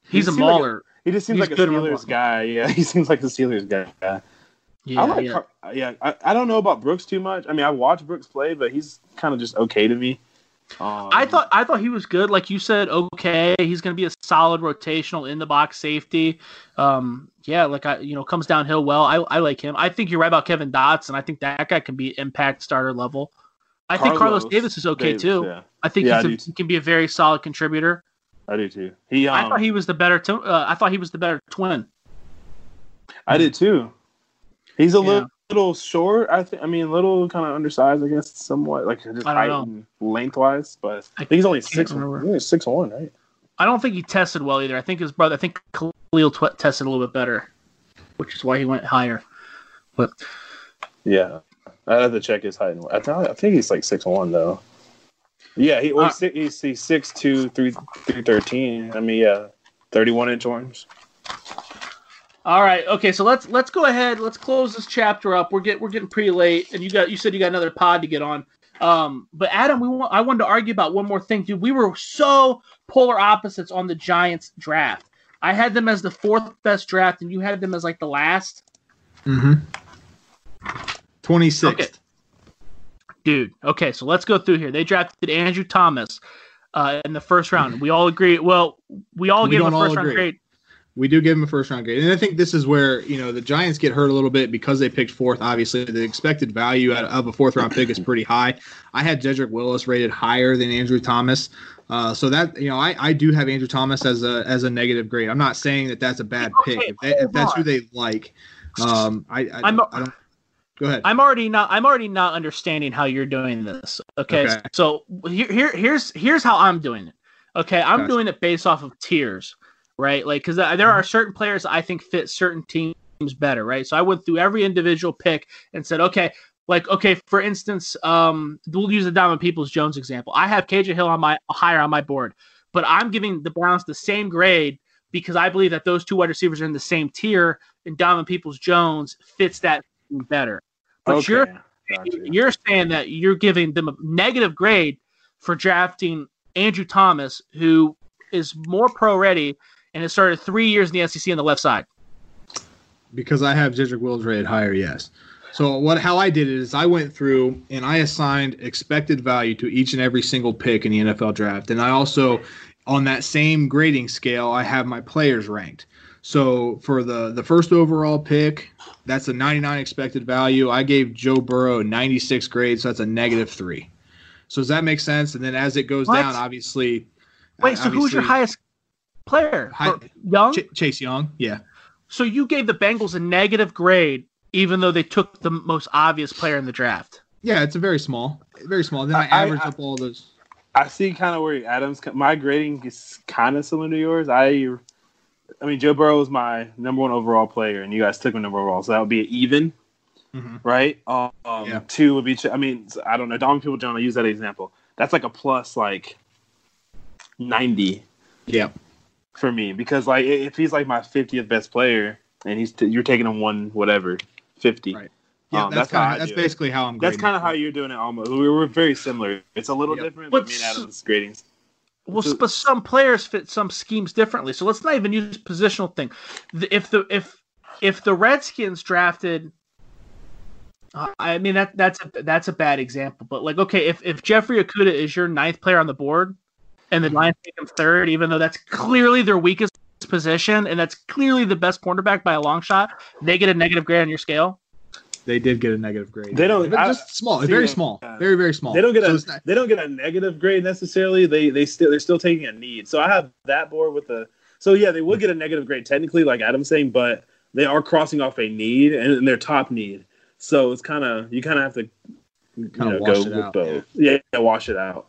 He's a seems like a- mauler. He just seems He's like a Steelers guy. Yeah, he seems like a Steelers guy. Yeah, I like, yeah. Car- yeah. I, I don't know about Brooks too much. I mean, I watch Brooks play, but he's kind of just okay to me. Um, I thought I thought he was good. Like you said, okay, he's going to be a solid rotational in the box safety. Um, yeah, like I, you know, comes downhill well. I, I like him. I think you're right about Kevin Dotson. I think that guy can be impact starter level. I think Carlos Carlos Davis is okay Davis, too. Yeah, I think Yeah, he's I a, he can be a very solid contributor. I do too. He, um, I thought he was the better. T- uh, I thought he was the better twin. I did too. He's a Yeah. little, little short. I think. I mean, a little kind of undersized. I guess somewhat like just height and lengthwise. But I think he's only six. He's six one, right? I don't think he tested well either. I think his brother. I think Khalil tw- tested a little bit better, which is why he went higher. But Yeah, I have to check his height. and- I, th- I think he's like six one though. Yeah, he well, Uh, he's, he's, he's six two three three thirteen. I mean, yeah, thirty one inch arms. All right. Okay. So let's let's go ahead. Let's close this chapter up. We're get we're getting pretty late, and you got you said you got another pod to get on. Um, but Adam, we want I wanted to argue about one more thing, dude. We were so polar opposites on the Giants draft. I had them as the fourth best draft, and you had them as like the last. Mm-hmm. Twenty sixth. Okay. Dude. Okay. So let's go through here. They drafted Andrew Thomas uh, in the first round. We all agree. Well, we all We gave him a first round grade. We do give him a first round grade, and I think this is where you know the Giants get hurt a little bit because they picked fourth. Obviously, the expected value of a fourth round pick is pretty high. I had Jedrick Wills rated higher than Andrew Thomas, uh, so that you know I, I do have Andrew Thomas as a as a negative grade. I'm not saying that that's a bad pick. If, they, if that's who they like, um, I I, I'm- I don't. Go ahead. I'm already not. I'm already not understanding how you're doing this. Okay, Okay. so here, here, here's here's how I'm doing it. Okay, I'm Gotcha. doing it based off of tiers, right? Like, because there are certain players I think fit certain teams better, right? So I went through every individual pick and said, okay, like, okay, for instance, um, we'll use the Diamond Peoples Jones example. I have KJ Hill on my higher on my board, but I'm giving the Browns the same grade because I believe that those two wide receivers are in the same tier, and Diamond Peoples Jones fits that better. But you're Gotcha. you're saying that you're giving them a negative grade for drafting Andrew Thomas, who is more pro ready and has started three years in the SEC on the left side. because I have Jedrick Wills rated higher, yes. So what how I did it is I went through and I assigned expected value to each and every single pick in the NFL draft. And I also on that same grading scale, I have my players ranked. So for the the first overall pick, that's a 99 expected value. I gave Joe Burrow 96 grade, so that's a negative 3. So does that make sense? And then as it goes What? down, obviously Wait, so who's your highest player? Hi- Young? Ch- Chase Young, yeah. so you gave the Bengals a negative grade, even though they took the most obvious player in the draft. Yeah, it's a very small, very small. Then I, I- I- average I- up all those. I see kind of where Adams. My grading is kind of similar to yours. I, I mean, Joe Burrow is my number one overall player, and you guys took my number overall, so that would be an even, Mhm. right? Um, Yeah. Two would be. I mean, I don't know. Dominic People John. I use that example. That's like a plus, like ninety Yeah. For me because like if he's like my fiftieth best player, and he's t- you're taking him one whatever fifty. Right. Yeah, Um, that's, that's kind I of that's do it. basically how I'm. That's kind of how you're doing it. Almost, we were very similar. It's a little Yep. different, But but me and s- Adams gradings. Well, So- but some players fit some schemes differently. So let's not even use positional thing. If the if if the Redskins drafted, uh, I mean that that's a, that's a bad example. But like, okay, if if Jeffrey Okudah is your ninth player on the board, and the Lions take him third, even though that's clearly their weakest position, and that's clearly the best cornerback by a long shot, they get a negative grade on your scale. they did get a negative grade. They don't- But I- just small, very yeah. small, very very small. They don't get So a not- they don't get a negative grade necessarily. They they still they're still taking a need. So I have that board with the so yeah they would get a negative grade technically like Adam's saying, but they are crossing off a need and, and their top need. So it's kind of you kind of have to you Kinda know, wash go it with out, both. Yeah. yeah, wash it out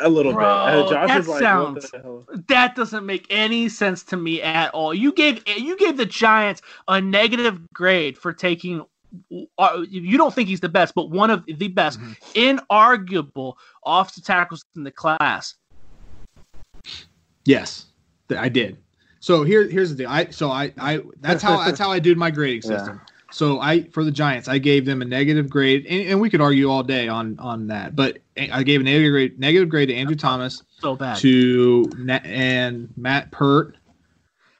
a little Bro, bit. Uh, Josh that is like, sounds- what the hell? That doesn't make any sense to me at all. You gave you gave the Giants a negative grade for taking. Uh, you don't think he's the best, but one of the best, Mhm. inarguable offensive tackles in the class. Yes, th- I did. So here, here's the deal. I so I, I that's how that's how I did my grading Yeah. System. So I for the Giants, I gave them a negative grade, and, and we could argue all day on on that, but I gave a negative grade negative grade to Andrew Thomas So bad. to Na- and Matt Peart.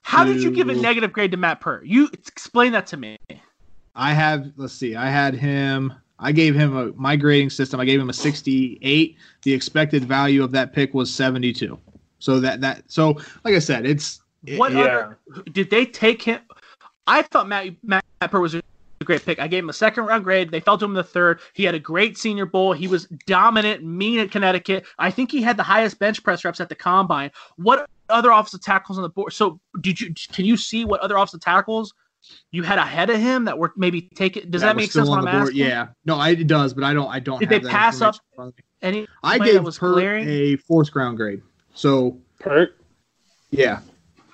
How did you give a negative grade to Matt Peart? You explain that to me. I have let's see, I had him. I gave him a my grading system. I gave him a 68. The expected value of that pick was 72. So that that so like I said, it's What Yeah. other did they take him? I thought Matt Matt Peart was a great pick. I gave him a second round grade. They fell to him the third. He had a great Senior Bowl. He was dominant, mean at Connecticut. I think he had the highest bench press reps at the combine. What other offensive tackles on the board? So did you can you see what other offensive tackles you had ahead of him that were maybe taking? Does that were make still sense? What on I'm the board. asking? Yeah, no, I, it does, but I don't. I don't. Did have they that pass up information in front of me. Any? I play that gave was Peart glaring? a fourth ground grade. So Peart. yeah,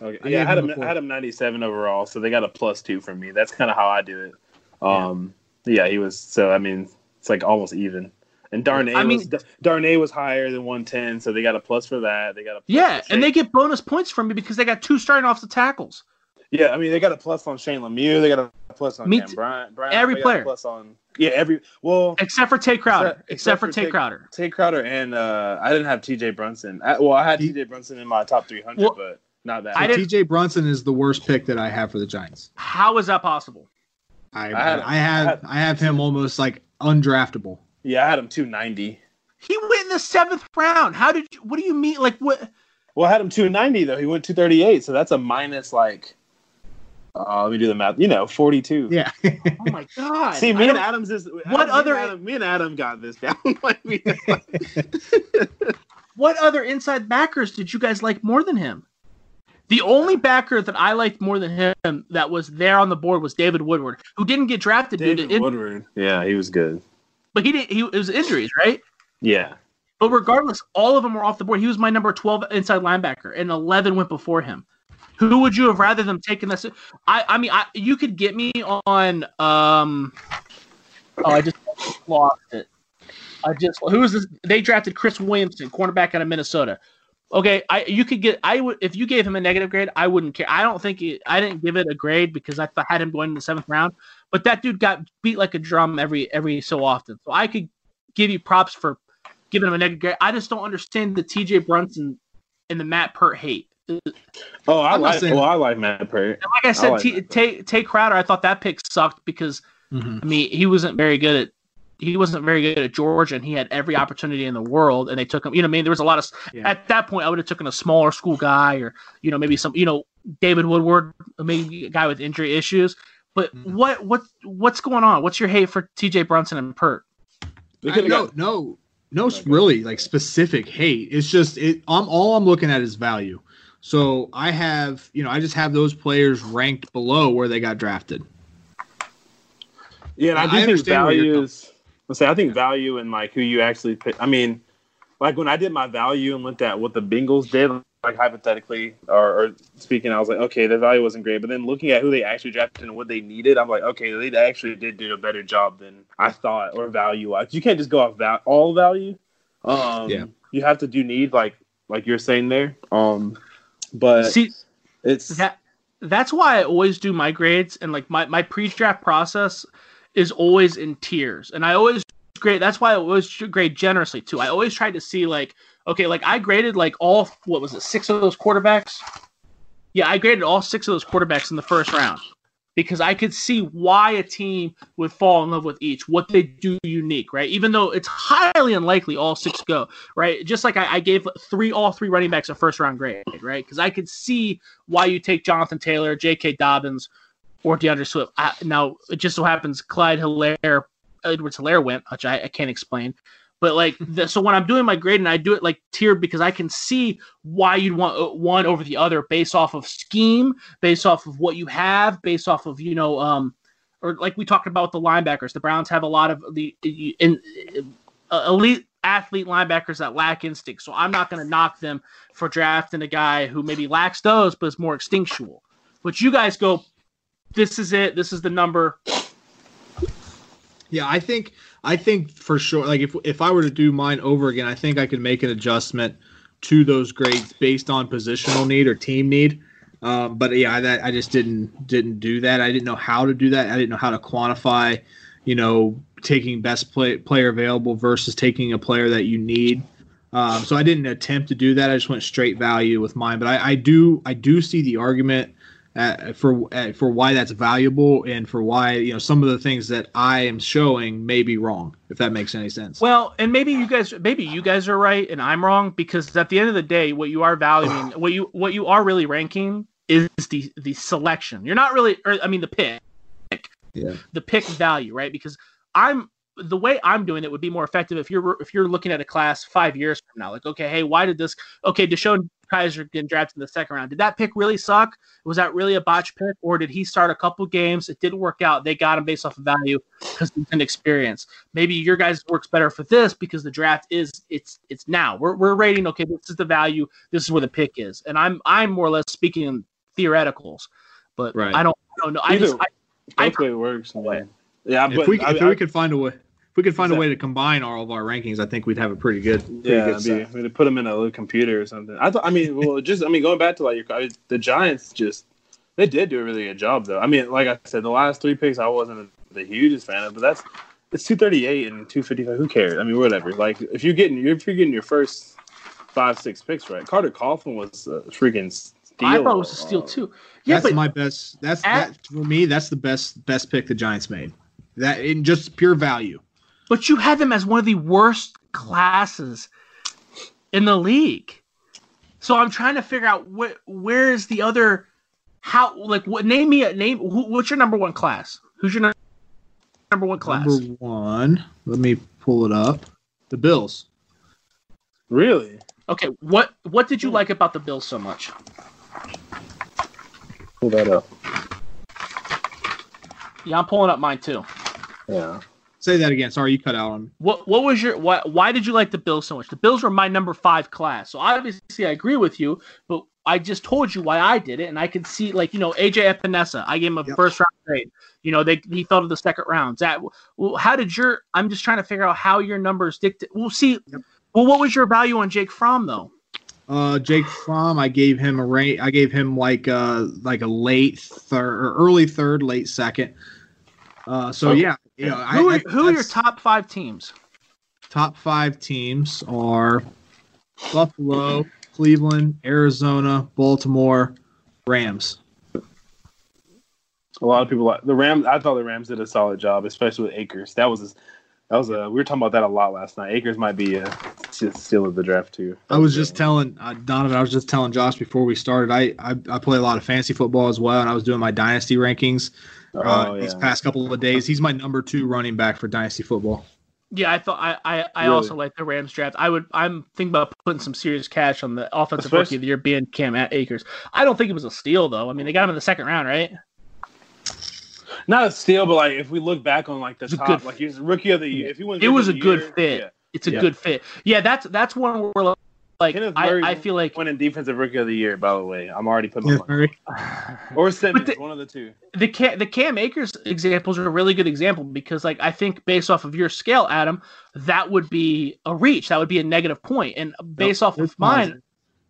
Okay. I yeah, I had him him. I had him 97 overall, so they got a plus two from me. That's kind of how I do it. Um, yeah. he was. So I mean, it's like almost even. And Darnay I mean- was Darnay was higher than 110, so they got a plus for that. They got a plus Yeah, and they get bonus points from me because they got two starting off the tackles. yeah, I mean they got a plus on Shane Lemieux. They got a plus on Me Cam. Bryant. Bryant. Every They got a player. plus on yeah every well Except for Tae Crowder. Except- Except, except for for Tae Tae- Crowder. Tae Crowder and uh, I didn't have T.J. Brunson. I, well, I had T.J. Brunson in my top 300, Well, but not that. I much. T.J. Brunson is the worst pick that I have for the Giants. How is that possible? I I had- I, have I had- I have him almost like undraftable. yeah, I had him 290. He went in the seventh round. How did you? What do you mean? Like what? Well, I had him 290 though. He went 238, so that's a minus like. Uh, let me do the math. You know, 42. Yeah, Oh my god! See, I me and Adams is What Adam- me other- and Adam, me and Adam got this down. like, we- what other inside backers did you guys like more than him? The only backer that I liked more than him that was there on the board was David Woodward, who didn't get drafted due David to in- Woodward. Yeah, he was good. but he didn't. He it was injuries, right? Yeah. But regardless, all of them were off the board. He was my number twelve inside linebacker, and eleven went before him. Who would you have rather them taken this? I I mean, I, you could get me on. Um, oh, I just lost it. I just who is this? They drafted Chris Williamson, cornerback out of Minnesota. Okay, I you could get I would if you gave him a negative grade, I wouldn't care. I don't think it, I didn't give it a grade because I th- had him going in the seventh round. But that dude got beat like a drum every every so often. So I could give you props for giving him a negative grade. I just don't understand the T.J. Brunson and the Matt Peart hate. Oh, I I'm like. saying- Well, I like Matt Peart. like I said, like T- Matt Tae, Tae Crowder, I thought that pick sucked because Mhm. I mean he wasn't very good at he wasn't very good at Georgia, and he had every opportunity in the world, and they took him. You know, I mean, there was a lot of Yeah. at that point I would have taken a smaller school guy, or you know, maybe some you know David Woodward, maybe a guy with injury issues. But Mhm. what what what's going on? What's your hate for T.J. Brunson and Peart? We I- could no, no, no, Okay. really like specific hate. It's just it. I'm all I'm looking at is value. So I have, you know, I just have those players ranked below where they got drafted. Yeah, and I I do think understand where value com- is. Let's say I think value and like who you actually pick. I mean, like when I did my value and looked at what the Bengals did, like hypothetically or, or speaking, I was like, okay, their value wasn't great. But then looking at who they actually drafted and what they needed, I'm like, okay, they actually did do a better job than I thought or value wise. You can't just go off val- all value. Um, Yeah. you have to do need like like you're saying there. Um, but See, it's that that's why I always do my grades and like my my pre-draft process is always in tiers, and I always grade. That's why I always grade generously too. I always tried to see like okay, like I graded like all what was it six of those quarterbacks. Yeah, I graded all six of those quarterbacks in the first round because I could see why a team would fall in love with each, what they do unique, right? Even though it's highly unlikely all six go, right? Just like I, I gave three, all three running backs a first round grade, right? Because I could see why you take Jonathan Taylor, J.K. Dobbins, or DeAndre Swift. I, now it just so happens Clyde Helaire, Edwards Helaire went, which I, I can't explain. But like, the, so when I'm doing my grading, I do it like tiered because I can see why you'd want uh, one over the other based off of scheme, based off of what you have, based off of you know, um, or like we talked about the linebackers. The Browns have a lot of the in, uh, elite athlete linebackers that lack instinct. So I'm not going to knock them for drafting a guy who maybe lacks those, but is more instinctual. But you guys go, this is it. This is the number. Yeah, I think I think for sure. Like if if I were to do mine over again, I think I could make an adjustment to those grades based on positional need or team need. Um, but yeah, I, I just didn't didn't do that. I didn't know how to do that. I didn't know how to quantify, you know, taking best play, player available versus taking a player that you need. Um, so I didn't attempt to do that. I just went straight value with mine. But I, I do I do see the argument uh, for uh, for why that's valuable and for why you know some of the things that I am showing may be wrong. If that makes any sense. Well, and maybe you guys maybe you guys are right and I'm wrong because at the end of the day, what you are valuing, what you what you are really ranking is the the selection. You're not really, or I mean, the pick. Yeah. The pick value, right? Because I'm the way I'm doing it would be more effective if you're if you're looking at a class five years from now. Like, okay, hey, why did this? Okay, DeShone Kizer getting drafted in the second round. Did that pick really suck? Was that really a botch pick, or did he start a couple games? It didn't work out. They got him based off of value because he's an experience. Maybe your guys works better for this because the draft is it's it's now. We're we're rating. Okay, this is the value. This is where the pick is, and I'm I'm more or less speaking in theoreticals, but Right. I don't I don't know. I Either- just I, Both way works, man. Yeah, if we I, if I- we could find a way if we could find a way to combine all of our rankings, I think we'd have a pretty good pretty yeah, good I set. mean, I mean, to put them in a little computer or something. I thought, I mean, well, just I mean, going back to like your, I- the Giants, just they did do a really good job, though. I mean, like I said, the last three picks, I wasn't the hugest fan of, but that's it's two thirty eight and two fifty five. Who cares? I mean, whatever. Like if you're getting if you're getting your first five six picks right, Carter Coughlin was a freaking steal. I thought it was a steal too. Yeah, that's my best. That's At- that for me. That's the best best pick the Giants made. That in just pure value. But you had them as one of the worst classes in the league. So I'm trying to figure out where where is the other how like what name me a name who, what's your number one class? Who's your num- number one class? Number one. Let me pull it up. The Bills. Really? Okay, what what did you like about the Bills so much? Pull that up. Yeah, I'm pulling up mine too. Yeah. Say that again. Sorry, you cut out on me. What what was your why why did you like the Bills so much? The Bills were my number five class, so obviously I agree with you. But I just told you why I did it, and I can see like you know AJ Epenesa. I gave him a Yep. first round grade. You know they he fell to the second round. That well, how did your? I'm just trying to figure out how your numbers dictate. We'll see. Yep. Well, what was your value on Jake Fromm though? Uh, Jake Fromm. I gave him a rate. I gave him like uh like a late third or early third, late second. Uh, so Okay. yeah, you know, I, Who are, I- who are your top five teams? top five teams are Buffalo, Cleveland, Arizona, Baltimore, Rams. A lot of people like the Rams. I thought the Rams did a solid job, especially with Akers. That was a that was a we were talking about that a lot last night. Akers might be a steal of the draft too. I was just telling uh, Donovan. I was just telling Josh before we started. I, I I play a lot of fantasy football as well, and I was doing my dynasty rankings uh, Oh, these past couple of days. He's my number two running back for dynasty football. Yeah, I thought I I, I Really? also like the Rams draft. I would I'm thinking about putting some serious cash on the offensive Especially- rookie of the year being Cam Akers. I don't think it was a steal though. I mean, they got him in the second round, right? Not a steal, but like if we look back on like the top, good- like he's rookie of the year. If he wins, It was a the good fit. Yeah. It's a Yeah. good fit. Yeah, that's that's one where like Kenneth I, I feel like winning defensive rookie of the year. By the way, I'm already putting Yeah, my money. Or Simmons, the- one of the two. the Cam, the Cam Akers examples are a really good example because like I think based off of your scale, Adam, that would be a reach. That would be a negative point. And based off of mine, positive.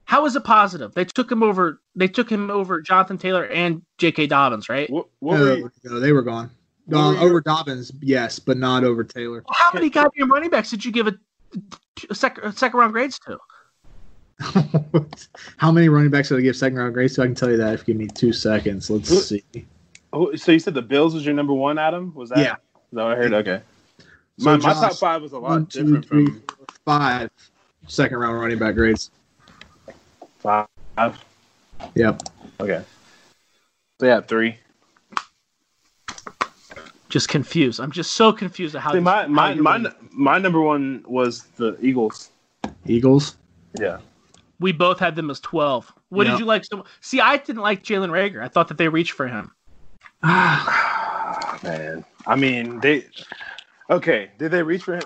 how is it positive? They took him over. They took him over Jonathan Taylor and J.K. Dobbins, right? What, what were you, no, they were gone. What your- over Dobbins, yes, but not over Taylor. How many goddamn running backs did you give a, a, sec, a second round grades to? How many running backs did I give second round grades to? I can tell you that if you give me two seconds. Let's Who- see. oh, so you said the Bills was your number one, Adam? Was that? Yeah. Is that what I heard? Okay. So my, my top five was a lot One, two, different three, from five second round running back grades. five. Yep. Okay. So yeah, three. Just confused. I'm just so confused at how. See, this- my how my you're my, my number one was the Eagles. Eagles. Yeah. We both had them as 12. What Yeah. did you like? So, see, I didn't like Jalen Reagor. I thought that they reached for him. Man, I mean they. Okay, did they reach for him?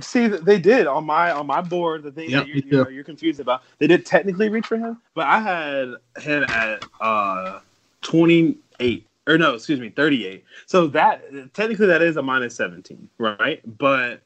See, they did on my on my board. The thing Yep, that you're, you're, you're confused about, they did technically reach for him, but I had him at uh 28 or no, excuse me, 38. So that technically that is a minus 17, right? But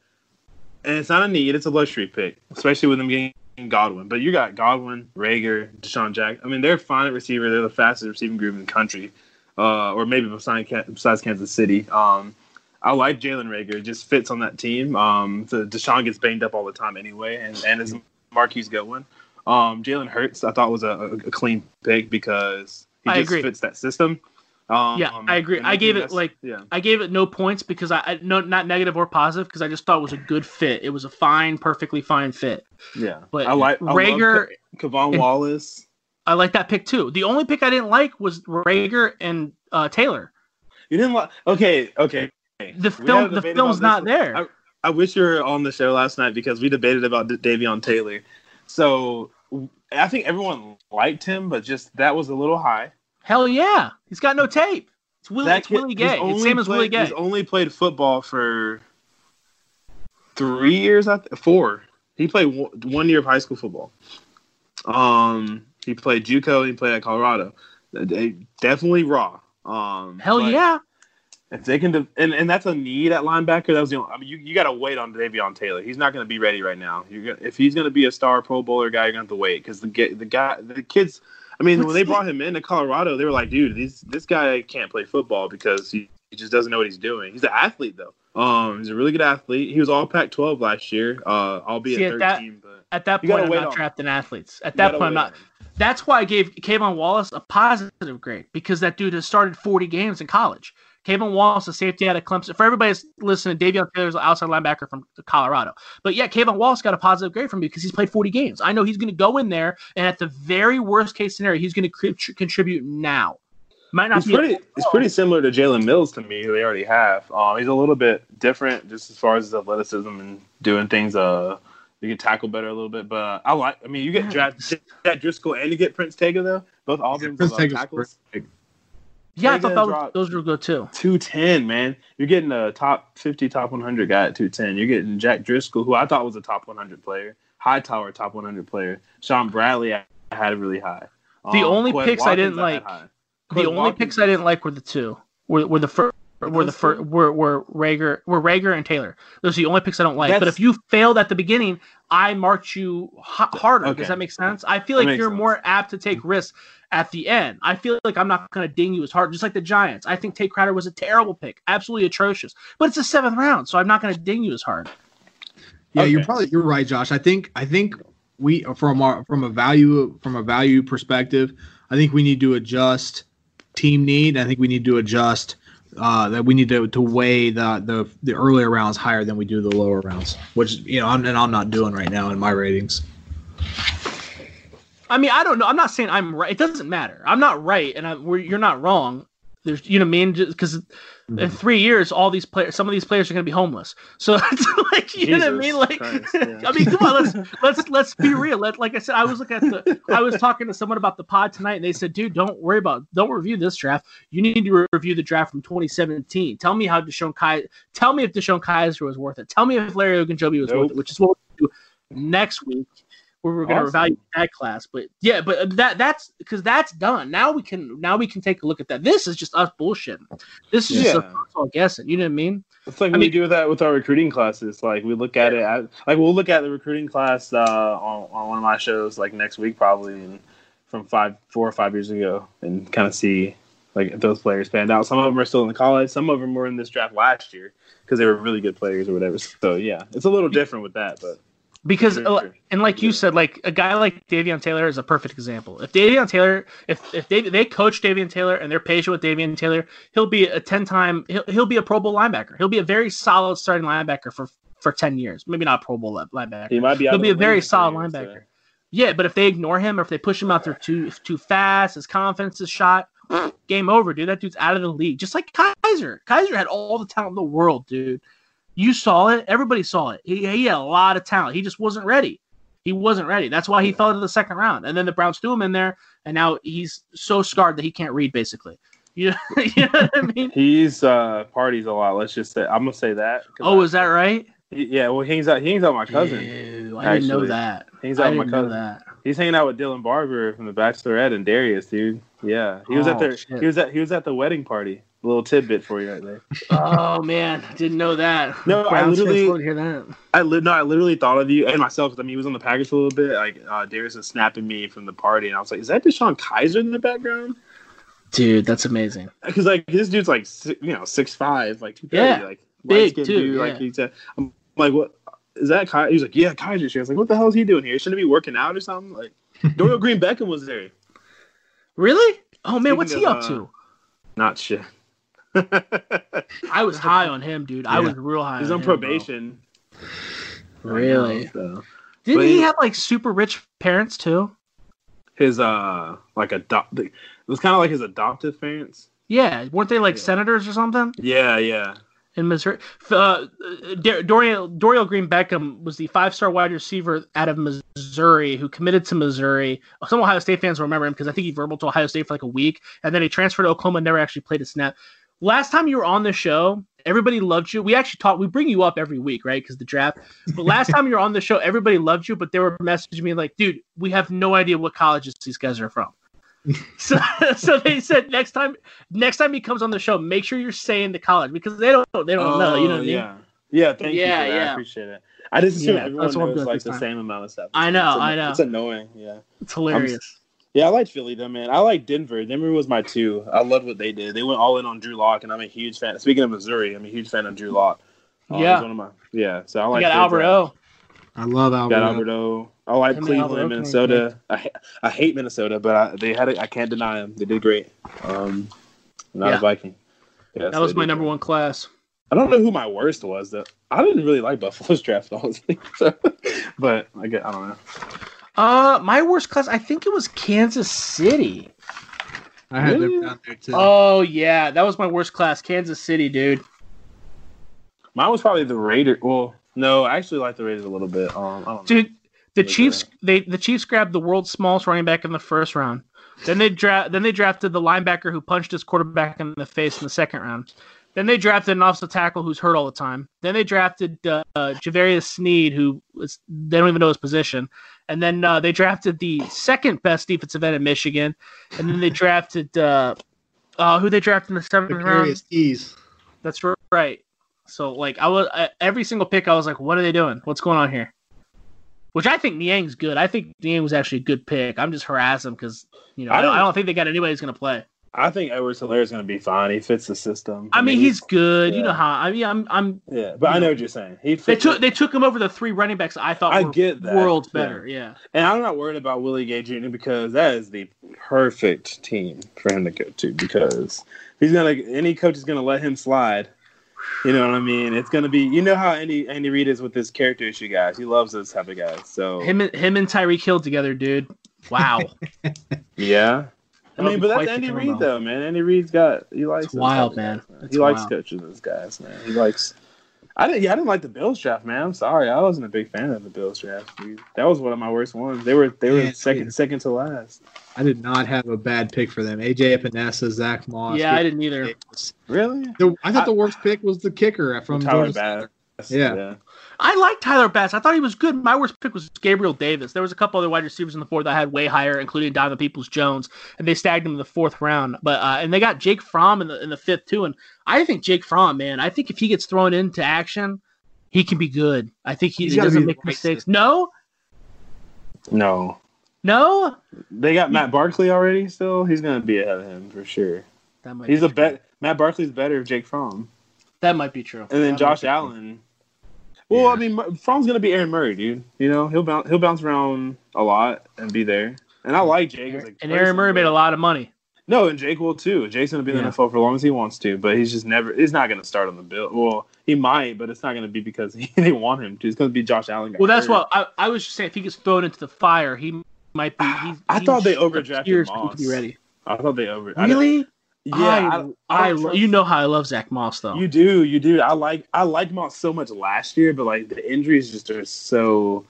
and it's not a need; it's a luxury pick, especially with them getting Goodwin. But you got Goodwin, Reagor, DeSean Jack. I mean, they're fine at receiver. They're the fastest receiving group in the country, uh, or maybe besides, besides Kansas City. Um, I like Jalen Reagor; it just fits on that team. Um, the DeSean gets banged up all the time anyway, and and is Marquise Goodwin. Um, Jalen Hurts, I thought was a, a, a clean pick because he I just agree. fits that system. Um, Yeah, I agree. I gave it, like, yeah. I gave it no points because I, I no not negative or positive because I just thought it was a good fit. It was a fine, perfectly fine fit. Yeah, But I like Reagor, K'Von and- Wallace. I like that pick too. The only pick I didn't like was Reagor and uh, Taylor. You didn't like? Okay, okay. The film, the film's not there. I, I wish you were on the show last night because we debated about Davion Taylor. So I think everyone liked him, but just that was a little high. Hell yeah, he's got no tape. It's Willie, That it's kid- Willie Gay. It's same as Willie Gay. He's only played football for three years. I th- four. He played one, one year of high school football. Um, he played JUCO. He played at Colorado. They- Definitely raw. Um, Hell yeah. If they can, de- and, and that's a need at linebacker. That was the only, I mean, you, you got to wait on Davion Taylor. He's not going to be ready right now. You're gonna, if he's going to be a star Pro Bowler guy, you're going to have to wait because the the guy, the kids. I mean, when they brought him into Colorado, they were like, dude, these, this guy can't play football because he, he just doesn't know what he's doing. He's an athlete though. Um, he's a really good athlete. He was all Pac-12 last year, uh, albeit See, at that- 13. but At that point, I'm not on- trapped in athletes. At that point, I'm not. on. That's why I gave K'Von Wallace a positive grade because that dude has started 40 games in college. K'Von Wallace, a safety out of Clemson. For everybody that's listening, Davion Taylor's an outside linebacker from Colorado. But yeah, K'Von Wallace got a positive grade from me because he's played 40 games. I know he's going to go in there, and at the very worst case scenario, he's going to contribute now. Might not It's be. pretty. It's pretty similar to Jalen Mills to me, who they already have. Um, he's a little bit different, just as far as his athleticism and doing things. Uh, you can tackle better a little bit, but uh, I like. I mean, you get draft Jack Driscoll and you get Prince Tega though. Both Auburn's Prince uh, Tega's tackles. great. Yeah, I thought that was, those were good too. Two ten, man. You're getting a top fifty, top one hundred guy at two ten. You're getting Jack Driscoll, who I thought was a top one hundred player. Hightower, top one hundred player. Shaun Bradley, I had really high. The um, only picks I didn't Watkins had like- The only Watkins- picks I didn't like were the two. Were, were the first. Were the first were were Reagor were Reagor and Taylor. Those are the only picks I don't like. But if you failed at the beginning, I marked you h- harder. Okay. Does that make sense? I feel like you're sense. more apt to take risks at the end. I feel like I'm not going to ding you as hard, just like the Giants. I think Tate Crowder was a terrible pick, absolutely atrocious. But it's a seventh round, so I'm not going to ding you as hard. Yeah, you're probably you're right, Josh. I think I think we from our from a value from a value perspective, I think we need to adjust team need. I think we need to adjust uh, that we need to, to weigh the, the the earlier rounds higher than we do the lower rounds, which you know I'm and I'm not doing right now in my ratings. I mean, I don't know. I'm not saying I'm right. It doesn't matter. I'm not right, and I, you're not wrong. There's, you know, I mean, because Mm-hmm. in three years, all these players, some of these players are going to be homeless. So it's like, you know what I mean? Like, Christ, yeah. I mean, come on, let's let's let's be real. Let, like I said, I was looking at the, I was talking to someone about the pod tonight, and they said, dude, don't worry about, don't review this draft. You need to review the draft from 2017. Tell me how DeShone Kai, tell me if DeShone Kizer was worth it. Tell me if Larry Ogunjobi was worth it, which is what we do next week we're going to Awesome. evaluate that class. But yeah, but that that's because that's done. Now we can now we can take a look at that. This is just us bullshitting. This is just Yeah. us all guessing. You know what I mean? It's like I we mean- do that with our recruiting classes. Like we look at it, at, like we'll look at the recruiting class uh, on, on one of my shows, like next week probably, and from five, four or five years ago, and kind of see like those players panned out. Some of them are still in the college. Some of them were in this draft last year because they were really good players or whatever. So yeah, it's a little different with that, but Because uh, and like you said, like a guy like Davion Taylor is a perfect example. If Davion Taylor, if if they they coach Davion Taylor and they're patient with Davion Taylor, he'll be a ten time he'll, he'll be a Pro Bowl linebacker. He'll be a very solid starting linebacker for for ten years. Maybe not Pro Bowl linebacker. he might be. He'll be a very solid years, linebacker. so. Yeah, but if they ignore him or if they push him out there too too fast, his confidence is shot, game over, dude. That dude's out of the league. Just like Kizer. Kizer had all the talent in the world, dude. You saw it. Everybody saw it. He, he had a lot of talent. He just wasn't ready. He wasn't ready. That's why he fell into the second round. And then the Browns threw him in there, and now he's so scarred that he can't read, basically. You know, you know what I mean? He's uh parties a lot. Let's just say I'm gonna say that. Oh, I- is that right? he- yeah? Well, he hangs out. He hangs out with my cousin. Ew, I didn't know that. He's I out with my cousin. that. He's hanging out with Dylan Barbour from The Bachelorette and Darius, dude. Yeah, he was Oh, at their shit. he was at he was at the wedding party. A little tidbit for you right there. Oh man, didn't know that. No, I Browns fans literally- hear that. I li- no, I literally thought of you and myself. I mean, he was on the package for a little bit. Like uh, Darius was snapping me from the party, and I was like, "Is that DeShone Kizer in the background?" Dude, that's amazing. Because like this dude's like you know six five, like Yeah, like big, Dude, Like yeah. he said, I'm like, what is that? Kai-? He was like, "Yeah, Kizer." She was like, "What the hell is he doing here? Shouldn't he be working out or something?" Like Dorial Green Beckham was there. Really? Oh man, Speaking what's he of, up uh, to? Not shit. I was high on him, dude. I was real high. He's on on him, bro. probation. Really? So, Didn't But he he- have like super rich parents too? his uh like adopt it was kind of like his adoptive parents. Yeah, weren't they like Yeah. senators or something Yeah, yeah. in Missouri? Uh, Dar- Dorial Dorial Green Beckham was the five-star wide receiver out of Missouri who committed to Missouri. Some Ohio State fans will remember him because I think he verbal to Ohio State for like a week, and then he transferred to Oklahoma and never actually played a snap. Last time you were on the show, everybody loved you. We actually talk. We bring you up every week, right? Because the draft. But last time you were on the show, everybody loved you, but they were messaging me like, "Dude, we have no idea what colleges these guys are from." so, so they said next time, next time he comes on the show, make sure you're saying the college because they don't, they don't know. You know what I mean? Oh, yeah. Yeah, thank you. Yeah, For that. yeah. I appreciate it. I just assume Yeah, everyone that's knows like the time. same amount of stuff. I know, It's I know. It's annoying. Yeah. It's hilarious. Yeah, I liked Philly though, man. I like Denver. Denver was my two. I loved what they did. They went all in on Drew Lock, and I'm a huge fan. Speaking of Missouri, I'm a huge fan of Drew Lock. Uh, Yeah. one of my yeah. So I You like got their Albert draft. O. I love Got Alberto. Alberto. I like Him and Cleveland, Alberto Minnesota. I, I hate Minnesota, but I, they had it. I can't deny them. They did great. Um, not Yeah. a Viking. Yes, That was my did number great. one class. I don't know who my worst was. Though I didn't really like Buffalo's draft, honestly. So, but I get. I don't know. Uh, my worst class, I think it was Kansas City. I had Really? them down there too. Oh yeah, that was my worst class, Kansas City, dude. Mine was probably the Raiders. Well, no, I actually like the Raiders a little bit. Um, I don't know. Dude, the Like, Chiefs, they the Chiefs grabbed the world's smallest running back in the first round. Then they dra- then they drafted the linebacker who punched his quarterback in the face in the second round. Then they drafted an offensive tackle who's hurt all the time. Then they drafted uh, uh, L'Jarius Sneed, who was, they don't even know his position. And then uh, they drafted the second best defensive end in Michigan. And then they drafted uh, uh, who they drafted in the seventh round. Thakarius Keyes. That's right. So like I was I, every single pick, I was like, what are they doing? What's going on here? Which I think Niang's good. I think Niang was actually a good pick. I'm just harassing him because you know I I don't, don't- I don't think they got anybody who's gonna play. I think Edwards Helaire is going to be fine. He fits the system. I mean, he's good. You know how I mean I'm I'm yeah, but I know what you're saying. He they took they took him over the three running backs I thought I were get that. worlds Yeah. better. Yeah. And I'm not worried about Willie Gay Jr. because that is the perfect team for him to go to because he's gonna any coach is gonna let him slide. You know what I mean? It's gonna be you know how Andy Andy Reid is with his character issue guys. He loves those type of guys. So Him and him and Tyreek Hill together, dude. Wow. yeah. I mean, but that's Andy combo. Reid though, man. Andy Reid's got he likes It's wild, type of man. It's he likes coaching those guys, man. He likes. I didn't. Yeah, I didn't like the Bills draft, man. I'm sorry, I wasn't a big fan of the Bills draft. dude. That was one of my worst ones. They were they were Yeah, second yeah. second to last. I did not have a bad pick for them. AJ Epenesa, Zach Moss. yeah, I didn't either. Really? The- I thought the worst pick was the kicker from Tyler Georgia. Bass. Yeah. I like Tyler Bass. I thought he was good. My worst pick was Gabriel Davis. There was a couple other wide receivers in the fourth that I had way higher, including Donovan Peoples Jones, and they stacked him in the fourth round. But uh, and they got Jake Fromm in the in the fifth too. And I think Jake Fromm, man, I think if he gets thrown into action, he can be good. I think he, he doesn't make mistakes. No, No, no. they got Matt Barkley already. Still, he's gonna be ahead of him for sure. That might He's be a true. bet. Matt Barkley's better of Jake Fromm, That might be true. and then That Josh Allen. true. Well, Yeah. I mean, Fromm's gonna be Aaron Murray, dude. You know, he'll bounce he'll bounce around a lot and be there. And I like Jake. a And Aaron Murray made a lot of money. No, and Jake will too. Jake's gonna be in the NFL for as long as he wants to, but he's just never. He's not gonna start on the bill. Well, he might, but it's not gonna be because he, they want him to. It's gonna be Josh Allen. Well, that's hurt. what I, I was just saying. If he gets thrown into the fire, he might be. I thought they overdrafted to Moss. Be ready. I thought they over. I Really? Yeah, I, I, I, I don't lo- trust- you know how I love Zach Moss though. You do, you do. I like I liked Moss so much last year, but like the injuries just are so.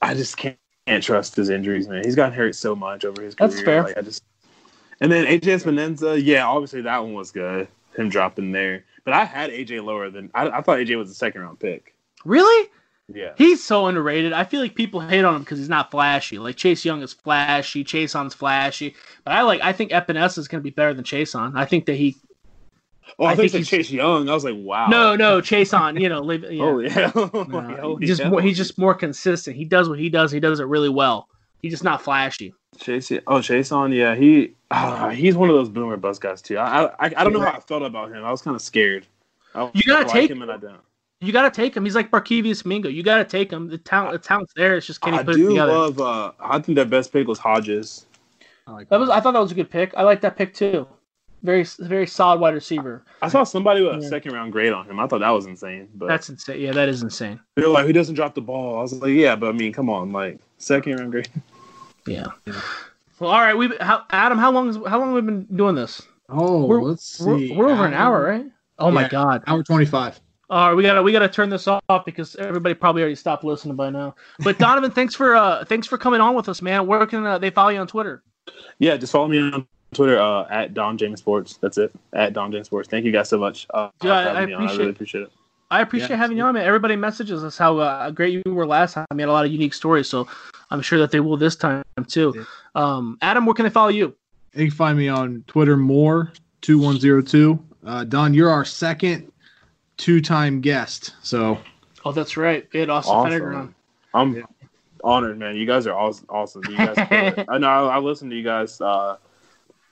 I just can't, can't trust his injuries, man. He's gotten hurt so much over his career. That's fair. Like, I just. And then AJ Epenesa, yeah, obviously that one was good. Him dropping there, but I had AJ lower than I, I thought AJ was a second round pick. really? Yeah, He's so underrated. I feel like people hate on him because he's not flashy. Like Chase Young is flashy, Chaisson's flashy, but I like. I think Epenesa is going to be better than Chaisson. I think that he. Oh, I, I think think it's Chase Young. I was like, wow. No, no, Chaisson. You know, live, yeah. Oh yeah. No, Holy just more, he's just more consistent. He does what he does. He does it really well. He's just not flashy. Chase. Oh, Chaisson. Yeah, he. ah, he's one of those boomer bust guys too. I, I I don't know how I felt about him. I was kind of scared. I You gotta like take- him, and I don't. You got to take him. He's like Barkevious Mingo. You got to take him. The talent, the talent's there. It's just can he I put it together? I do love. Uh, I think their best pick was Hodgins. I like that was. I thought that was a good pick. I like that pick too. Very, very solid wide receiver. I saw somebody with a Yeah. second round grade on him. I thought that was insane. But That's insane. Yeah, that is insane. they're like, he doesn't drop the ball. I was like, yeah, but I mean, come on, like second round grade. Yeah. Well, all right. We, how, Adam, how long is how long have we been doing this? Oh, We're- let's see. We're, we're over an hour, right? Oh my god. Hour twenty-five. All right, we gotta we gotta turn this off because everybody probably already stopped listening by now. But Donovan, thanks for uh thanks for coming on with us, man. Where can uh, they follow you on Twitter? Yeah, just follow me on Twitter uh, at Don James Sports. That's it. At Don James Sports. Thank you guys so much. Uh, Yeah, I- for having I me on. I appreciate- really appreciate it. I appreciate Yeah, having you on, man. Everybody messages us how uh, great you were last time. You had a lot of unique stories, so I'm sure that they will this time too. Um, Adam, where can they follow you? You can find me on Twitter more two one zero two. Uh, Don, you're our second two-time guest. So Oh, that's right. We had Austin Awesome. Fenniger on. I'm Yeah. honored, man. You guys are awesome. awesome. You guys. I know. I, I listen to you guys uh,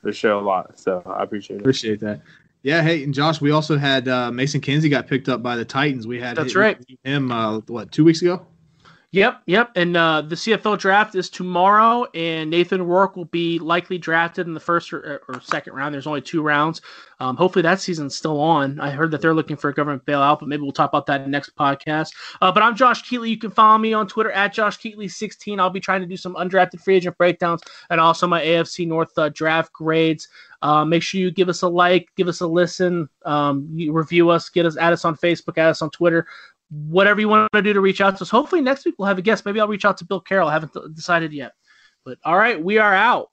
the show a lot, so I appreciate it. appreciate that. Yeah, hey, and Josh, we also had uh, Mason Kinsey got picked up by the Titans. We had That's him- right. him uh, what two weeks ago. Yep, yep. And uh, the CFL draft is tomorrow, and Nathan Rourke will be likely drafted in the first or, or second round. There's only two rounds. Um, hopefully that season's still on. I heard that they're looking for a government bailout, but maybe we'll talk about that next podcast. Uh, but I'm Josh Keatley. You can follow me on Twitter at Josh Keatley16. I'll be trying to do some undrafted free agent breakdowns and also my AFC North uh, draft grades. Uh, make sure you give us a like, give us a listen, um, review us, get us, add us on Facebook, add us on Twitter whatever you want to do to reach out to us. Hopefully next week we'll have a guest. Maybe I'll reach out to Bill Carroll. I haven't decided yet. But all right, we are out.